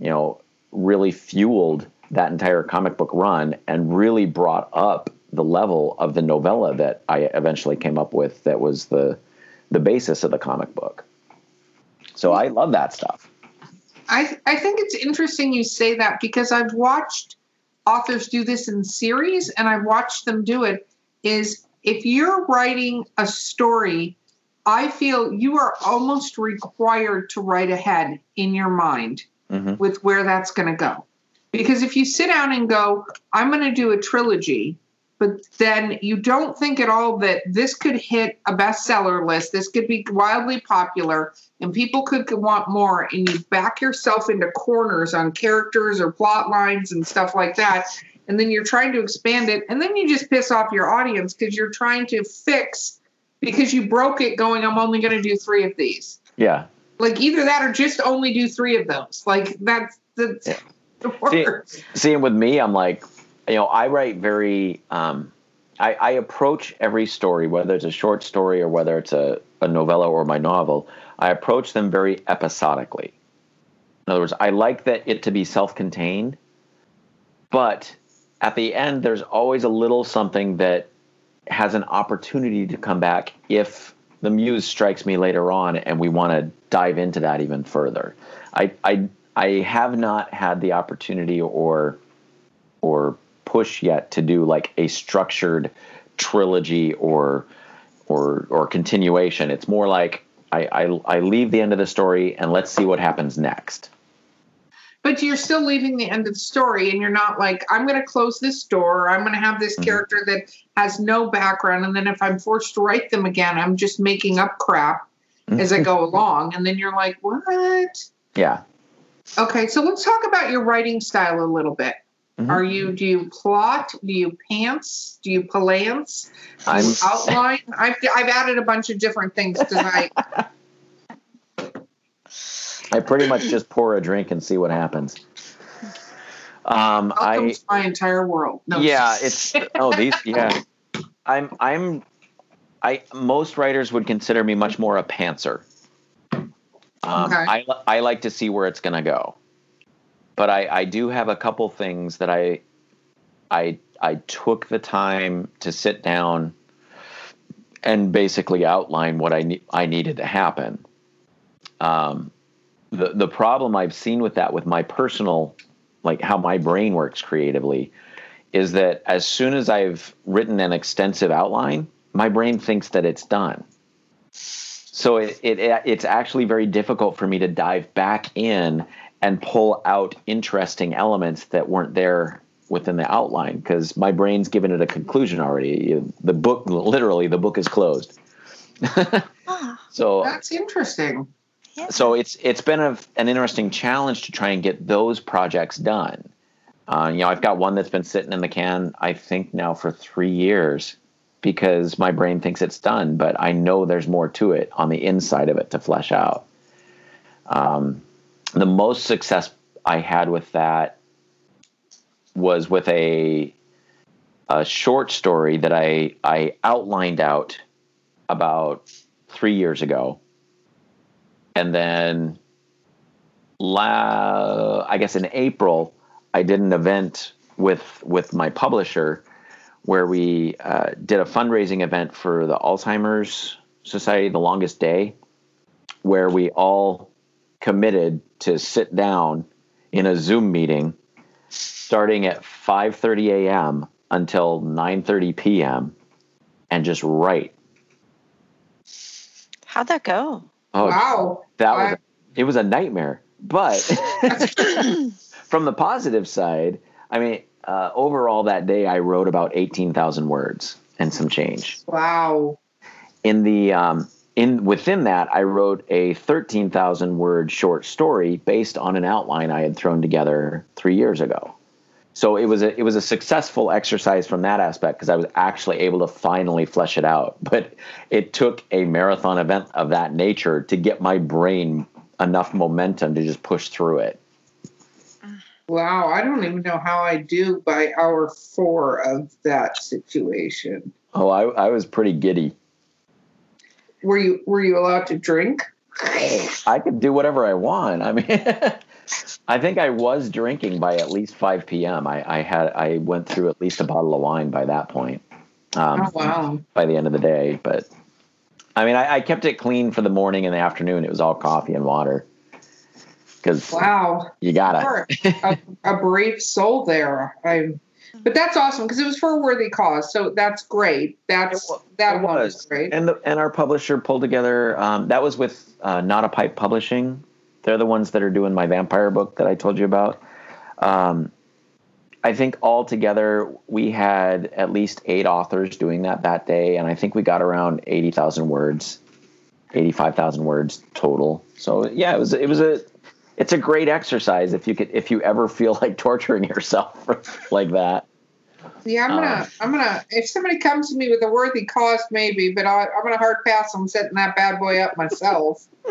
C: you know, really fueled that entire comic book run and really brought up the level of the novella that I eventually came up with that was the the basis of the comic book. So I love that stuff.
A: I I think it's interesting you say that because I've watched authors do this in series and I've watched them do it is if you're writing a story I feel you are almost required to write ahead in your mind
C: Mhm.
A: with where that's going to go. Because if you sit down and go, I'm going to do a trilogy, but then you don't think at all that this could hit a bestseller list, this could be wildly popular, and people could want more, and you back yourself into corners on characters or plot lines and stuff like that. And then you're trying to expand it, and then you just piss off your audience because you're trying to fix because you broke it going, I'm only going to do three of these
C: Yeah.
A: like either that or just only do three of those. Like that's the,
C: Yeah. *laughs*
A: worst.
C: Seeing with me, I'm like, you know, I write very, um, I, I approach every story, whether it's a short story or whether it's a, a novella or my novel, I approach them very episodically. In other words, I like that it to be self-contained, but at the end, there's always a little something that has an opportunity to come back if the muse strikes me later on and we want to dive into that even further. I, I I have not had the opportunity or or push yet to do like a structured trilogy or or or continuation. It's more like I, I I leave the end of the story and let's see what happens next.
A: But you're still leaving the end of the story, and you're not like, I'm going to close this door. I'm going to have this
C: Mhm.
A: character that has no background, and then if I'm forced to write them again, I'm just making up crap as I go along. And then you're like, what?
C: Yeah.
A: Okay, so let's talk about your writing style a little bit.
C: Mhm.
A: Are you do you plot? Do you pants? Do you palance? Do
C: I'm
A: you outline? I've I've added a bunch of different things tonight. *laughs*
C: I pretty much just pour a drink and see what happens. Um,
A: Welcome
C: I
A: to my entire world. No,
C: yeah, it's oh these yeah. *laughs* I'm I'm I most writers would consider me much more a pantser. Um,
A: Okay.
C: I I like to see where it's gonna go, but I I do have a couple things that I I I took the time to sit down and basically outline what I ne- I needed to happen. Um, the the problem I've seen with that with my personal like how my brain works creatively is that as soon as I've written an extensive outline, my brain thinks that it's done. So it, it it's actually very difficult for me to dive back in and pull out interesting elements that weren't there within the outline because my brain's given it a conclusion already. The book, literally, the book is closed. *laughs*
B: Ah,
C: so
A: that's interesting.
C: so it's it's been a, an interesting challenge to try and get those projects done. Uh, you know, I've got one that's been sitting in the can, I think now for three years, because my brain thinks it's done, but I know there's more to it on the inside of it to flesh out. Um, the most success I had with that was with a a short story that I I outlined out about three years ago. And then la I guess in April I did an event with with my publisher where we uh, did a fundraising event for the Alzheimer's Society, the longest day, where we all committed to sit down in a Zoom meeting starting at 5:30 a.m. until 9:30 p.m. and just write.
B: How'd that go?
C: Oh,
A: wow.
C: that was it was a nightmare but *laughs* from the positive side i mean uh, overall that day i wrote about 18000 words and some change
A: Wow.
C: in the um, in within that i wrote a 13000 word short story based on an outline i had thrown together three years ago so it was a it was a successful exercise from that aspect because i was actually able to finally flesh it out *laughs* but it took a marathon event of that nature to get my brain enough momentum to just push through it
A: Wow. I don't even know how I do by hour four of that situation.
C: oh i, I was pretty giddy
A: Were you were you allowed to drink?
C: i could do whatever i want i mean *laughs* i think i was drinking by at least 5 p.m i, I had i went through at least a bottle of wine by that point um,
A: Oh wow.
C: by the end of the day. But I mean, I, I kept it clean for the morning and the afternoon. It was all coffee and water because
A: Wow.
C: you gotta *laughs*
A: a, a brave soul there. I but that's awesome because it was for a worthy cause. So that's great. That's
C: It wa-
A: that
C: was.
A: was great.
C: And the, and our publisher pulled together. Um, that was with uh, Not a Pipe Publishing. They're the ones that are doing my vampire book that I told you about. Um, I think altogether we had at least eight authors doing that that day, and I think we got around eighty thousand words, eighty-five thousand words total. So yeah, it was it was a it's a great exercise if you could if you ever feel like torturing yourself *laughs* like that.
A: Yeah, I'm gonna,
C: Uh,
A: I'm gonna. If somebody comes to me with a worthy cause, maybe, but I, I'm gonna hard pass on setting that bad boy up myself. *laughs*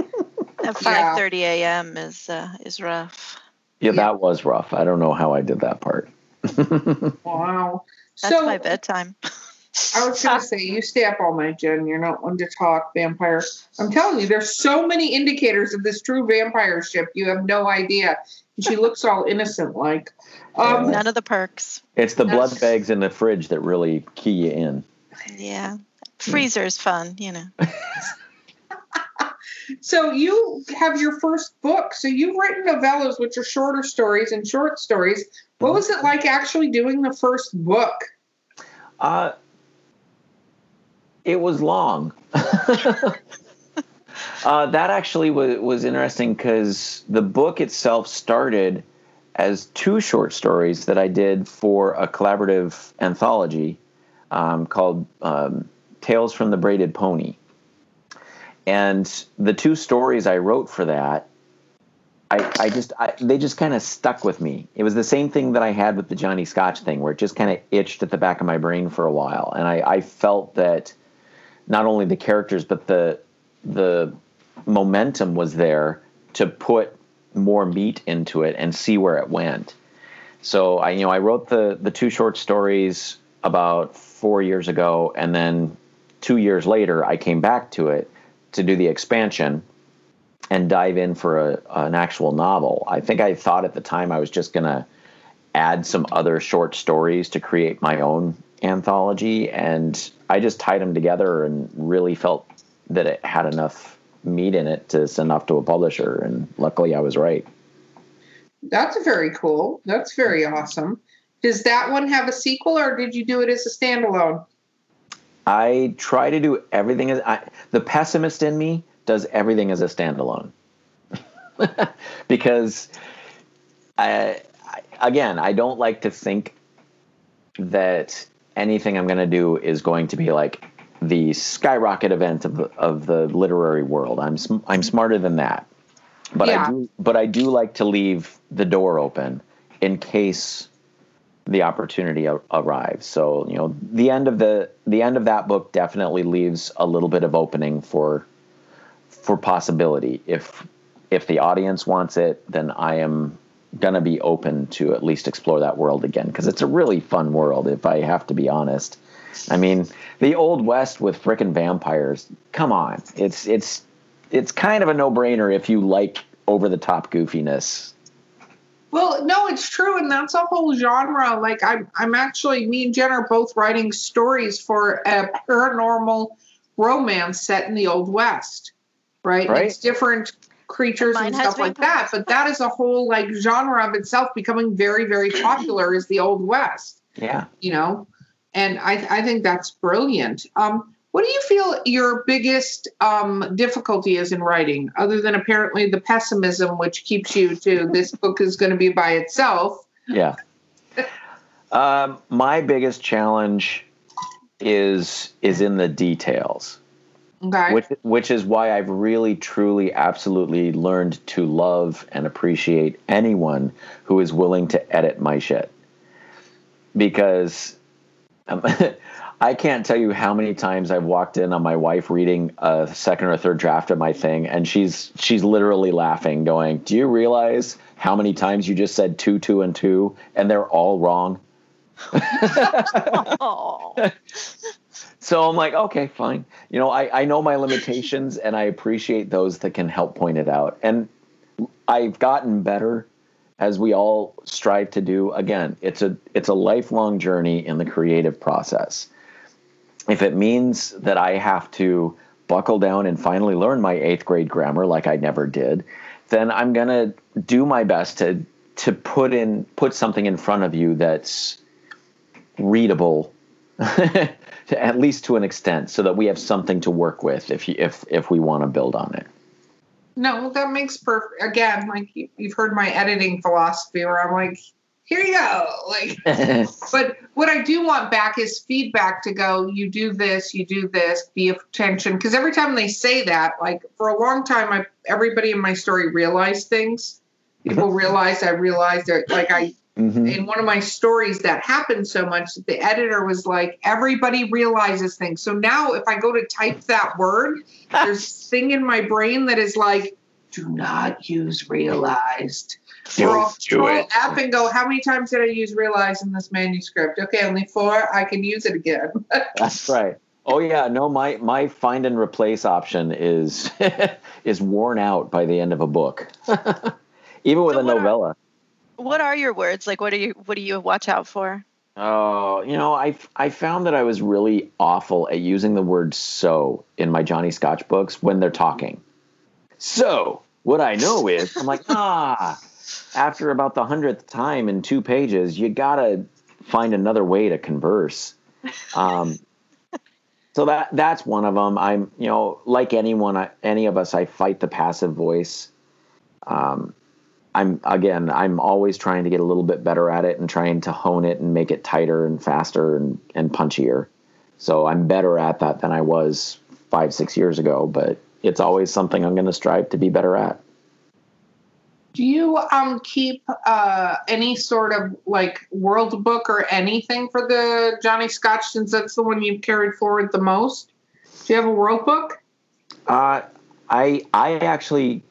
B: At
A: Yeah.
B: 5:30 a.m. is uh, is rough.
C: Yeah,
A: Yeah.
C: that was rough. I don't know how I did that part. *laughs*
A: Wow.
B: That's
A: so
B: my bedtime. *laughs*
A: I was gonna say, you stay up all night, Jen. You're not one to talk vampire. I'm telling you, there's so many indicators of this true vampire ship. You have no idea. And she looks all innocent, like. Um,
B: None of the perks.
C: It's the blood bags in the fridge that really key you in.
B: Yeah. Freezer's fun, you know. *laughs*
A: So you have your first book. So you've written novellas, which are shorter stories and short stories. What was it like actually doing the first book?
C: Uh, it was long. *laughs* uh, that actually was, was interesting because the book itself started as two short stories that I did for a collaborative anthology um, called um, Tales from the Braided Pony. And the two stories I wrote for that, I, I just I, they just kind of stuck with me. It was the same thing that I had with the Johnny Scotch thing, where it just kind of itched at the back of my brain for a while, and I, I felt that not only the characters but the the momentum was there to put more meat into it and see where it went. So I you know I wrote the the two short stories about 4 years ago and then 2 years later I came back to it to do the expansion and dive in for a, an actual novel. I think I thought at the time I was just going to add some other short stories to create my own anthology and I just tied them together and really felt that it had enough meat in it to send off to a publisher and luckily I was right.
A: That's very cool. That's very awesome. Does that one have a sequel or did you do it as a standalone?
C: I try to do everything as I, the pessimist in me does everything as a standalone *laughs* because I, I, again I don't like to think that anything I'm going to do is going to be like the skyrocket event of the, of the literary world. I'm I'm smarter than that, but
A: Yeah.
C: I do but I do like to leave the door open in case the opportunity a- arrives. So you know the end of the the end of that book definitely leaves a little bit of opening for for possibility. If if the audience wants it, then I am gonna be open to at least explore that world again because it's a really fun world. If I have to be honest, I mean the old west with frickin' vampires. Come on, it's it's it's kind of a no brainer if you like over the top goofiness.
A: Well, no, it's true, and that's a whole genre. Like I'm, I'm actually me and Jen are both writing stories for a paranormal romance set in the old west, right?
C: Right.
A: It's different creatures
B: Mine
A: and stuff like that, but that is a whole like genre of itself becoming very, very popular. is the old west,
C: Yeah.
A: you know? And I, I think that's brilliant. Um, what do you feel your biggest um, difficulty is in writing, other than apparently the pessimism, which keeps you to this book is going to be by itself?
C: Yeah. Um, my biggest challenge is is in the details,
A: Okay.
C: which which is why I've really, truly, absolutely learned to love and appreciate anyone who is willing to edit my shit. Because um, *laughs* I can't tell you how many times I've walked in on my wife reading a second or third draft of my thing, and she's she's literally laughing, going, "Do you realize how many times you just said two, two, and two, and they're all wrong?" *laughs*
B: Oh, *laughs*
C: So I'm like, okay, fine. You know, I, I know my limitations and I appreciate those that can help point it out. And I've gotten better as we all strive to do. Again, it's a it's a lifelong journey in the creative process. If it means that I have to buckle down and finally learn my eighth grade grammar like I never did, then I'm gonna do my best to to put in put something in front of you that's readable *laughs* at least to an extent so that we have something to work with if you, if if we want to build on it
A: No, that makes perfect. Again, like you, you've heard my editing philosophy, where I'm like, here you go. *laughs* Like, *laughs* but what I do want back is feedback to go. You do this, you do this. Be attention, because every time they say that, like for a long time, I everybody in my story realized things. People mm-hmm. realized I realized that, like I
C: Mhm.
A: in one of my stories that happened so much that the editor was like, everybody realizes things. So now if I go to type that word, *laughs* there's this thing in my brain that is like, do not use realized. Or I'll
C: Don't
A: scroll
C: it.
A: up and go, how many times did I use realized in this manuscript? Okay, only four. I can use it again. *laughs*
C: that's right oh yeah no my my find and replace option is *laughs* is worn out by the end of a book even with
B: So
C: a novella
B: what are your words? Like, what do you what do you watch out for?
C: Oh, you know, I I found that I was really awful at using the word "so" in my Johnny Scotch books when they're talking. So what I know is, I'm like, *laughs* ah. After about the hundredth time in two pages, you gotta find another way to converse. Um, so that that's one of them. I'm, you know, like anyone, I, any of us, I fight the passive voice. Um, I'm again, I'm always trying to get a little bit better at it and trying to hone it and make it tighter and faster and, and punchier. So I'm better at that than I was five, six years ago, but it's always something I'm going to strive to be better at.
A: Do you um keep uh any sort of like world book or anything for the Johnny Scotch since that's the one you've carried forward the most? Do you have a world book?
C: Uh, I I actually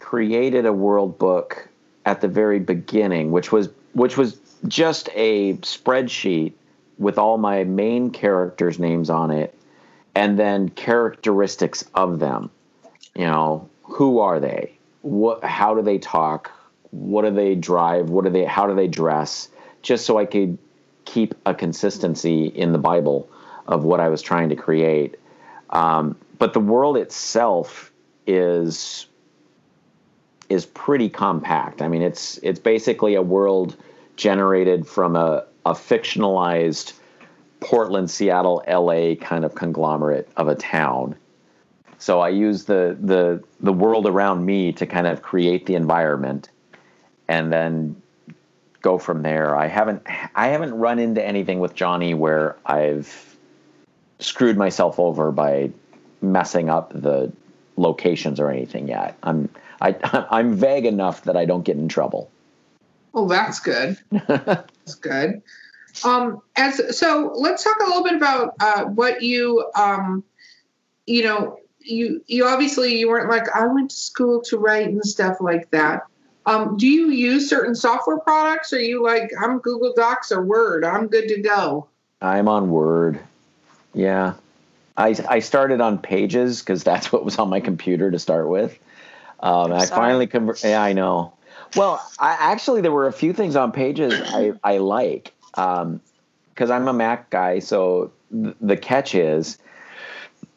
C: created a world book at the very beginning, which was which was just a spreadsheet with all my main characters' names on it, and then characteristics of them. You know, who are they? what how do they talk what do they drive what do they how do they dress just so i could keep a consistency in the bible of what i was trying to create um, but the world itself is is pretty compact i mean it's it's basically a world generated from a, a fictionalized portland seattle la kind of conglomerate of a town so I use the the the world around me to kind of create the environment, and then go from there. I haven't I haven't run into anything with Johnny where I've screwed myself over by messing up the locations or anything yet. I'm I *laughs* I'm vague enough that I don't get in trouble.
A: Well, that's good. that's good. Um, as so, let's talk a little bit about uh, what you um, you know you you obviously you weren't like I went to school to write and stuff like that. Um, do you use certain software products? Or are you like I'm Google Docs or Word? I'm good to go.
C: I'm on Word. Yeah, I I started on Pages because that's what was on my computer to start with. Um, I finally convert. Yeah, I know. Well, I actually there were a few things on Pages I I like because um, I'm a Mac guy. So th- the catch is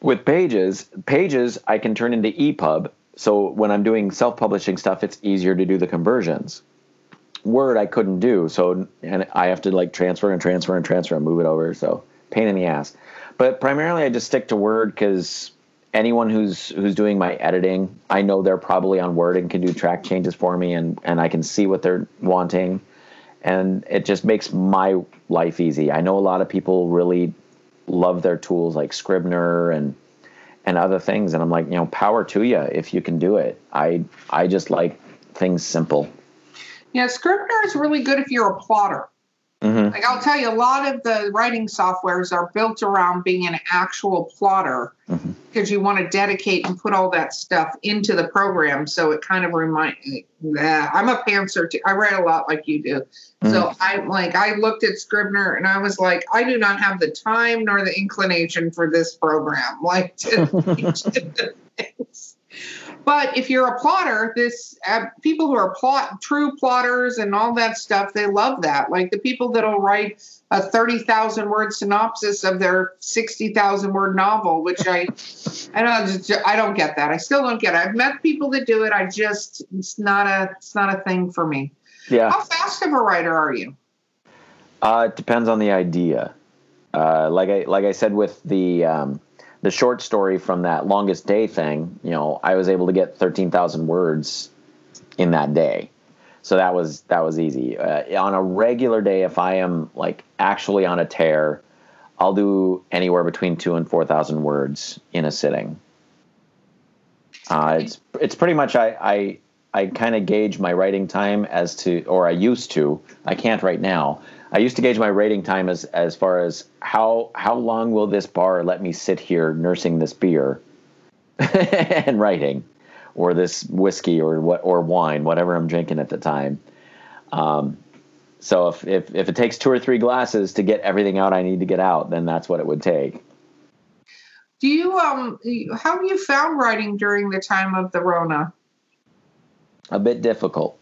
C: with pages pages i can turn into epub so when i'm doing self-publishing stuff it's easier to do the conversions word i couldn't do so and i have to like transfer and transfer and transfer and move it over so pain in the ass but primarily i just stick to word because anyone who's who's doing my editing i know they're probably on word and can do track changes for me and and i can see what they're wanting and it just makes my life easy i know a lot of people really love their tools like Scrivener and and other things. And I'm like, you know, power to you if you can do it. I I just like things simple.
A: Yeah, Scrivener is really good if you're a plotter. Mm-hmm. Like I'll tell you, a lot of the writing softwares are built around being an actual plotter because you want to dedicate and put all that stuff into the program. So it kind of reminds. Yeah, I'm a pantser too. I write a lot like you do. Mm-hmm. So I'm like I looked at Scrivener and I was like, I do not have the time nor the inclination for this program. *laughs* Like. To, But if you're a plotter, this uh, people who are plot true plotters and all that stuff, they love that. Like the people that'll write a thirty thousand word synopsis of their sixty thousand word novel, which I, I don't, I don't get that. I still don't get it. I've met people that do it. I just, it's not a, it's not a thing for me.
C: Yeah.
A: How fast of a writer are you?
C: Uh, it depends on the idea. Uh, like I, like I said with the. Um, the short story from that longest day thing, you know, I was able to get 13,000 words in that day. So that was that was easy. Uh, on a regular day, if I am like actually on a tear, I'll do anywhere between two and four thousand words in a sitting. Uh, it's it's pretty much I I, I kind of gauge my writing time as to, or I used to. I can't right now I used to gauge my writing time as as far as how how long will this bar let me sit here nursing this beer *laughs* and writing, or this whiskey or what or wine, whatever I'm drinking at the time. Um, so if, if if it takes two or three glasses to get everything out I need to get out, then that's what it would take.
A: Do you um how have you found writing during the time of the Rona?
C: A bit difficult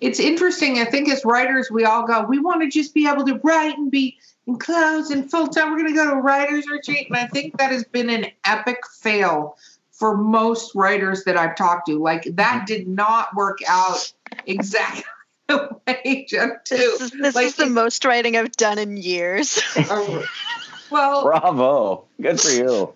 A: it's interesting. I think as writers, we all go, we want to just be able to write and be in clothes and full time. We're going to go to a writer's retreat. And I think that has been an epic fail for most writers that I've talked to. Like that did not work out exactly *laughs* the way Jen too.
B: This is, this
A: Like,
B: is the most writing I've done in years. *laughs*
A: Oh, well,
C: Bravo. Good for you.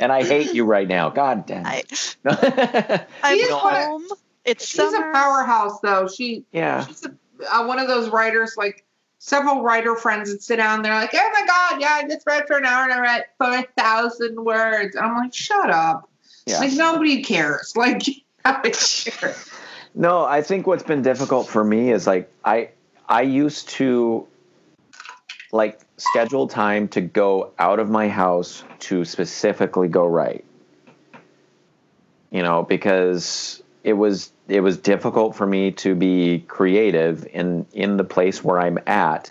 C: And I hate you right now. God damn
B: I,
C: it. *laughs*
B: I'm
A: is what-
B: home. It's
A: she's
B: summer.
A: a powerhouse though. She
C: yeah.
A: she's a, uh, one of those writers like several writer friends that sit down they're like oh my god yeah i just read for an hour and i read 4000 words and i'm like shut up
C: Yeah.
A: like nobody cares *laughs* like.
C: No, I think what's been difficult for me is like I I used to like schedule time to go out of my house to specifically go write. You know, because it was it was difficult for me to be creative in in the place where I'm at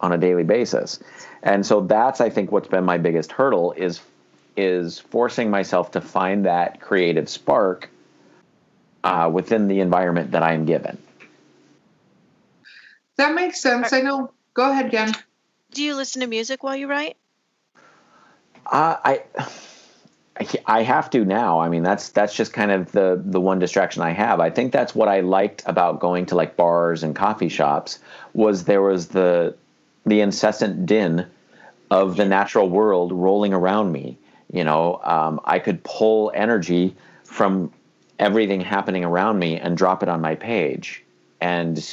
C: on a daily basis. And so that's I think what's been my biggest hurdle is is forcing myself to find that creative spark uh, within the environment that I'm given.
A: that makes sense i know go ahead jen
B: Do you listen to music while you write?
C: Uh, I, I have to now. I mean, that's that's just kind of the the one distraction I have. I think that's what I liked about going to like bars and coffee shops was there was the the incessant din of the natural world rolling around me. You know, um, I could pull energy from everything happening around me and drop it on my page. And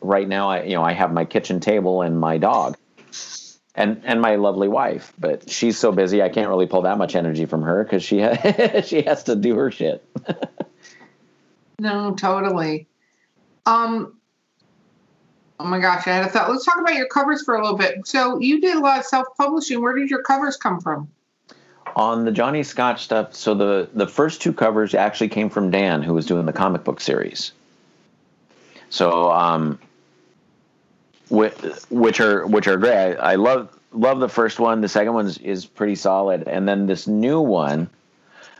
C: right now, I you know I have my kitchen table and my dog and and my lovely wife. But she's so busy, I can't really pull that much energy from her because she ha- *laughs* she has to do her shit. *laughs*
A: no totally um oh my gosh i had a thought let's talk about your covers for a little bit so you did a lot of self-publishing where did your covers come from
C: On the Johnny Scotch stuff, so the the first two covers actually came from Dan, who was doing the comic book series. So, um, which, are which are great. I, I love love the first one. The second one is, is pretty solid, and then this new one,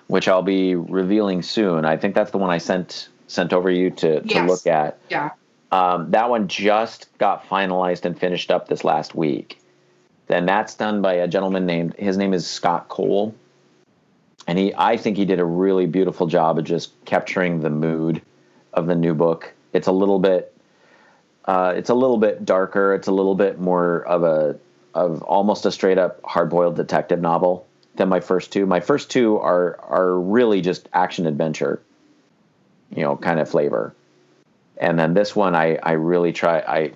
C: which I'll be revealing soon. I think that's the one I sent sent over you to to
A: Yes.
C: look at.
A: yeah
C: Um, that one just got finalized and finished up this last week. Then that's done by a gentleman named his name is Scott Cole, and he I think he did a really beautiful job of just capturing the mood of the new book. It's a little bit, uh, it's a little bit darker. It's a little bit more of a of almost a straight up hard boiled detective novel than my first two. My first two are are really just action adventure, you know, kind of flavor and then this one I I really try I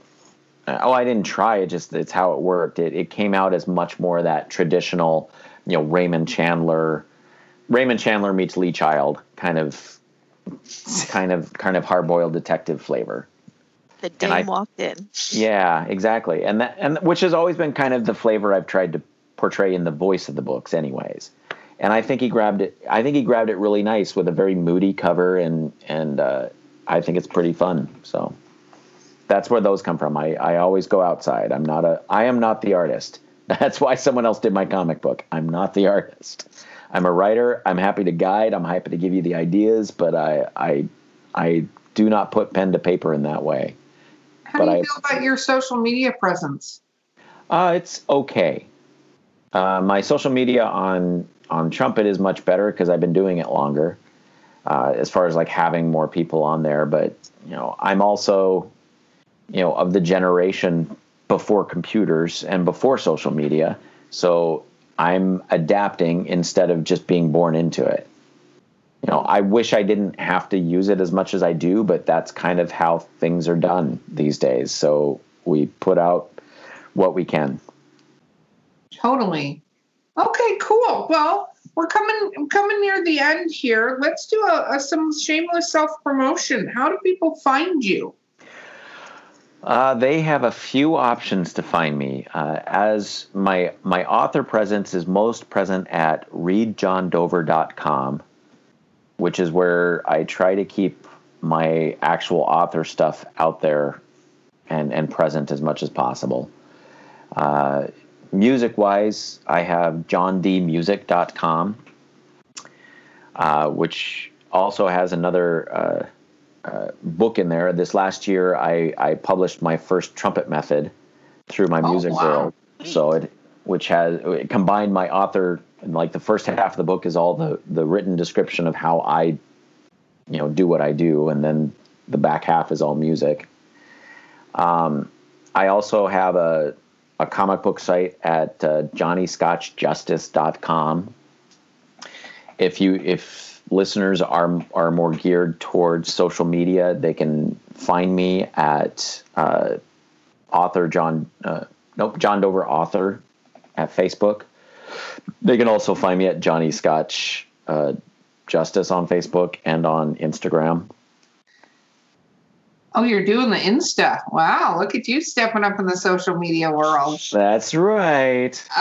C: oh I didn't try it just it's how it worked it it came out as much more that traditional you know Raymond Chandler Raymond Chandler meets Lee Child kind of kind of kind of hard boiled detective flavor
B: The
C: And I-
B: dame walked in.
C: yeah exactly and that and which has always been kind of the flavor I've tried to portray in the voice of the books anyways and I think he grabbed it I think he grabbed it really nice with a very moody cover and and uh, I think it's pretty fun. So that's where those come from. I, I always go outside. I'm not a I am not the artist. *laughs* That's why someone else did my comic book. I'm not the artist. I'm a writer. I'm happy to guide. I'm happy to give you the ideas, but I I I do not put pen to paper in that way.
A: How
C: But
A: do you
C: I-
A: feel about your social media presence
C: Uh, it's okay. Uh, my social media on on Trumpet is much better because I've been doing it longer. Uh, as far as like having more people on there, but you know, I'm also, you know, of the generation before computers and before social media, so I'm adapting instead of just being born into it. You know, I wish I didn't have to use it as much as I do, but that's kind of how things are done these days. So we put out what we can.
A: Totally. Okay, cool. Well, we're coming coming near the end here. Let's do a, a some shameless self promotion. How do people find you?
C: Uh, they have a few options to find me. Uh, as my my author presence is most present at readjohndover.com, which is where I try to keep my actual author stuff out there and and present as much as possible. Uh, music wise, I have johndmusic.com, uh, which also has another. Uh, uh, book in there. This last year, I, I published my first trumpet method through my
A: Oh,
C: music
A: wow.
C: world. So it, which has it combined my author and like the first half of the book is all the the written description of how I, you know, do what I do, and then the back half is all music. Um, I also have a a comic book site at uh, johnnyscotchjustice.com. If you if listeners are are more geared towards social media, they can find me at uh, author John uh, nope John Dover author at Facebook. They can also find me at Johnny Scotch uh, Justice on Facebook and on Instagram.
A: Oh, you're doing the Insta. Wow, look at you stepping up in the social media world.
C: That's right. *laughs*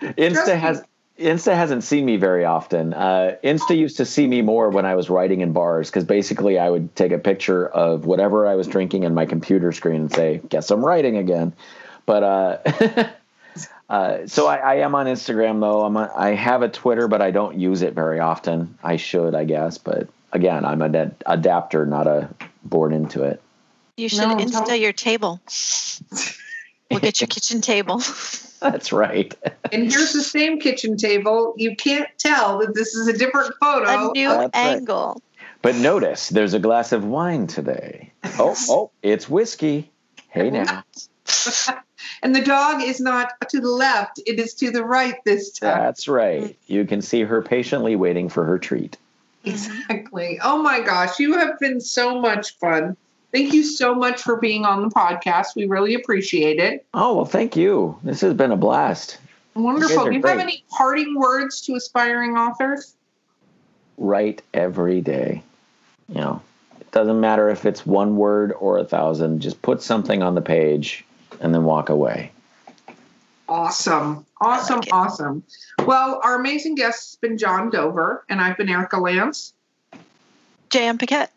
C: Insta has Insta hasn't seen me very often. Uh, Insta used to see me more when I was writing in bars because basically I would take a picture of whatever I was drinking in my computer screen and say, "Guess I'm writing again." But uh, *laughs* uh, so I, I, am on Instagram though. I'm on, I have a Twitter, but I don't use it very often. I should, I guess, but again, I'm an ad- adapter, not a born into it.
B: You should
A: No,
B: insta
A: don't.
B: your table. We'll get your *laughs* kitchen table.
C: That's right.
A: and here's the same kitchen table. You can't tell that this is a different photo.
B: A new
C: That's right.
B: angle.
C: But notice there's a glass of wine today. Oh, oh, it's whiskey. Hey now. *laughs*
A: and the dog is not to the left, it is to the right this time.
C: That's right. Mm-hmm. You can see her patiently waiting for her treat.
A: Exactly. Oh my gosh, you have been so much fun. Thank you so much for being on the podcast. We really appreciate it.
C: Oh, well, thank you. This has been a blast.
A: Wonderful. Do you have any parting words to aspiring authors?
C: Write every day. You know, it doesn't matter if it's one word or a thousand, just put something on the page and then walk away.
A: Awesome. Awesome.
B: like
A: awesome. Well, our amazing guest has been John Dover, and I've been Erica Lance.
B: JM Paquette.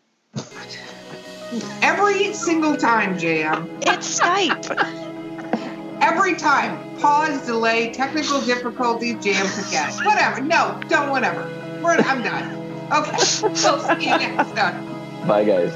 A: Every single time, JM.
B: It's Skype. *laughs*
A: Every time. Pause, delay, technical difficulties, jam forget. Whatever. No, don't whatever. We're, I'm done. Okay. *laughs* We'll see you next time.
C: Bye, guys.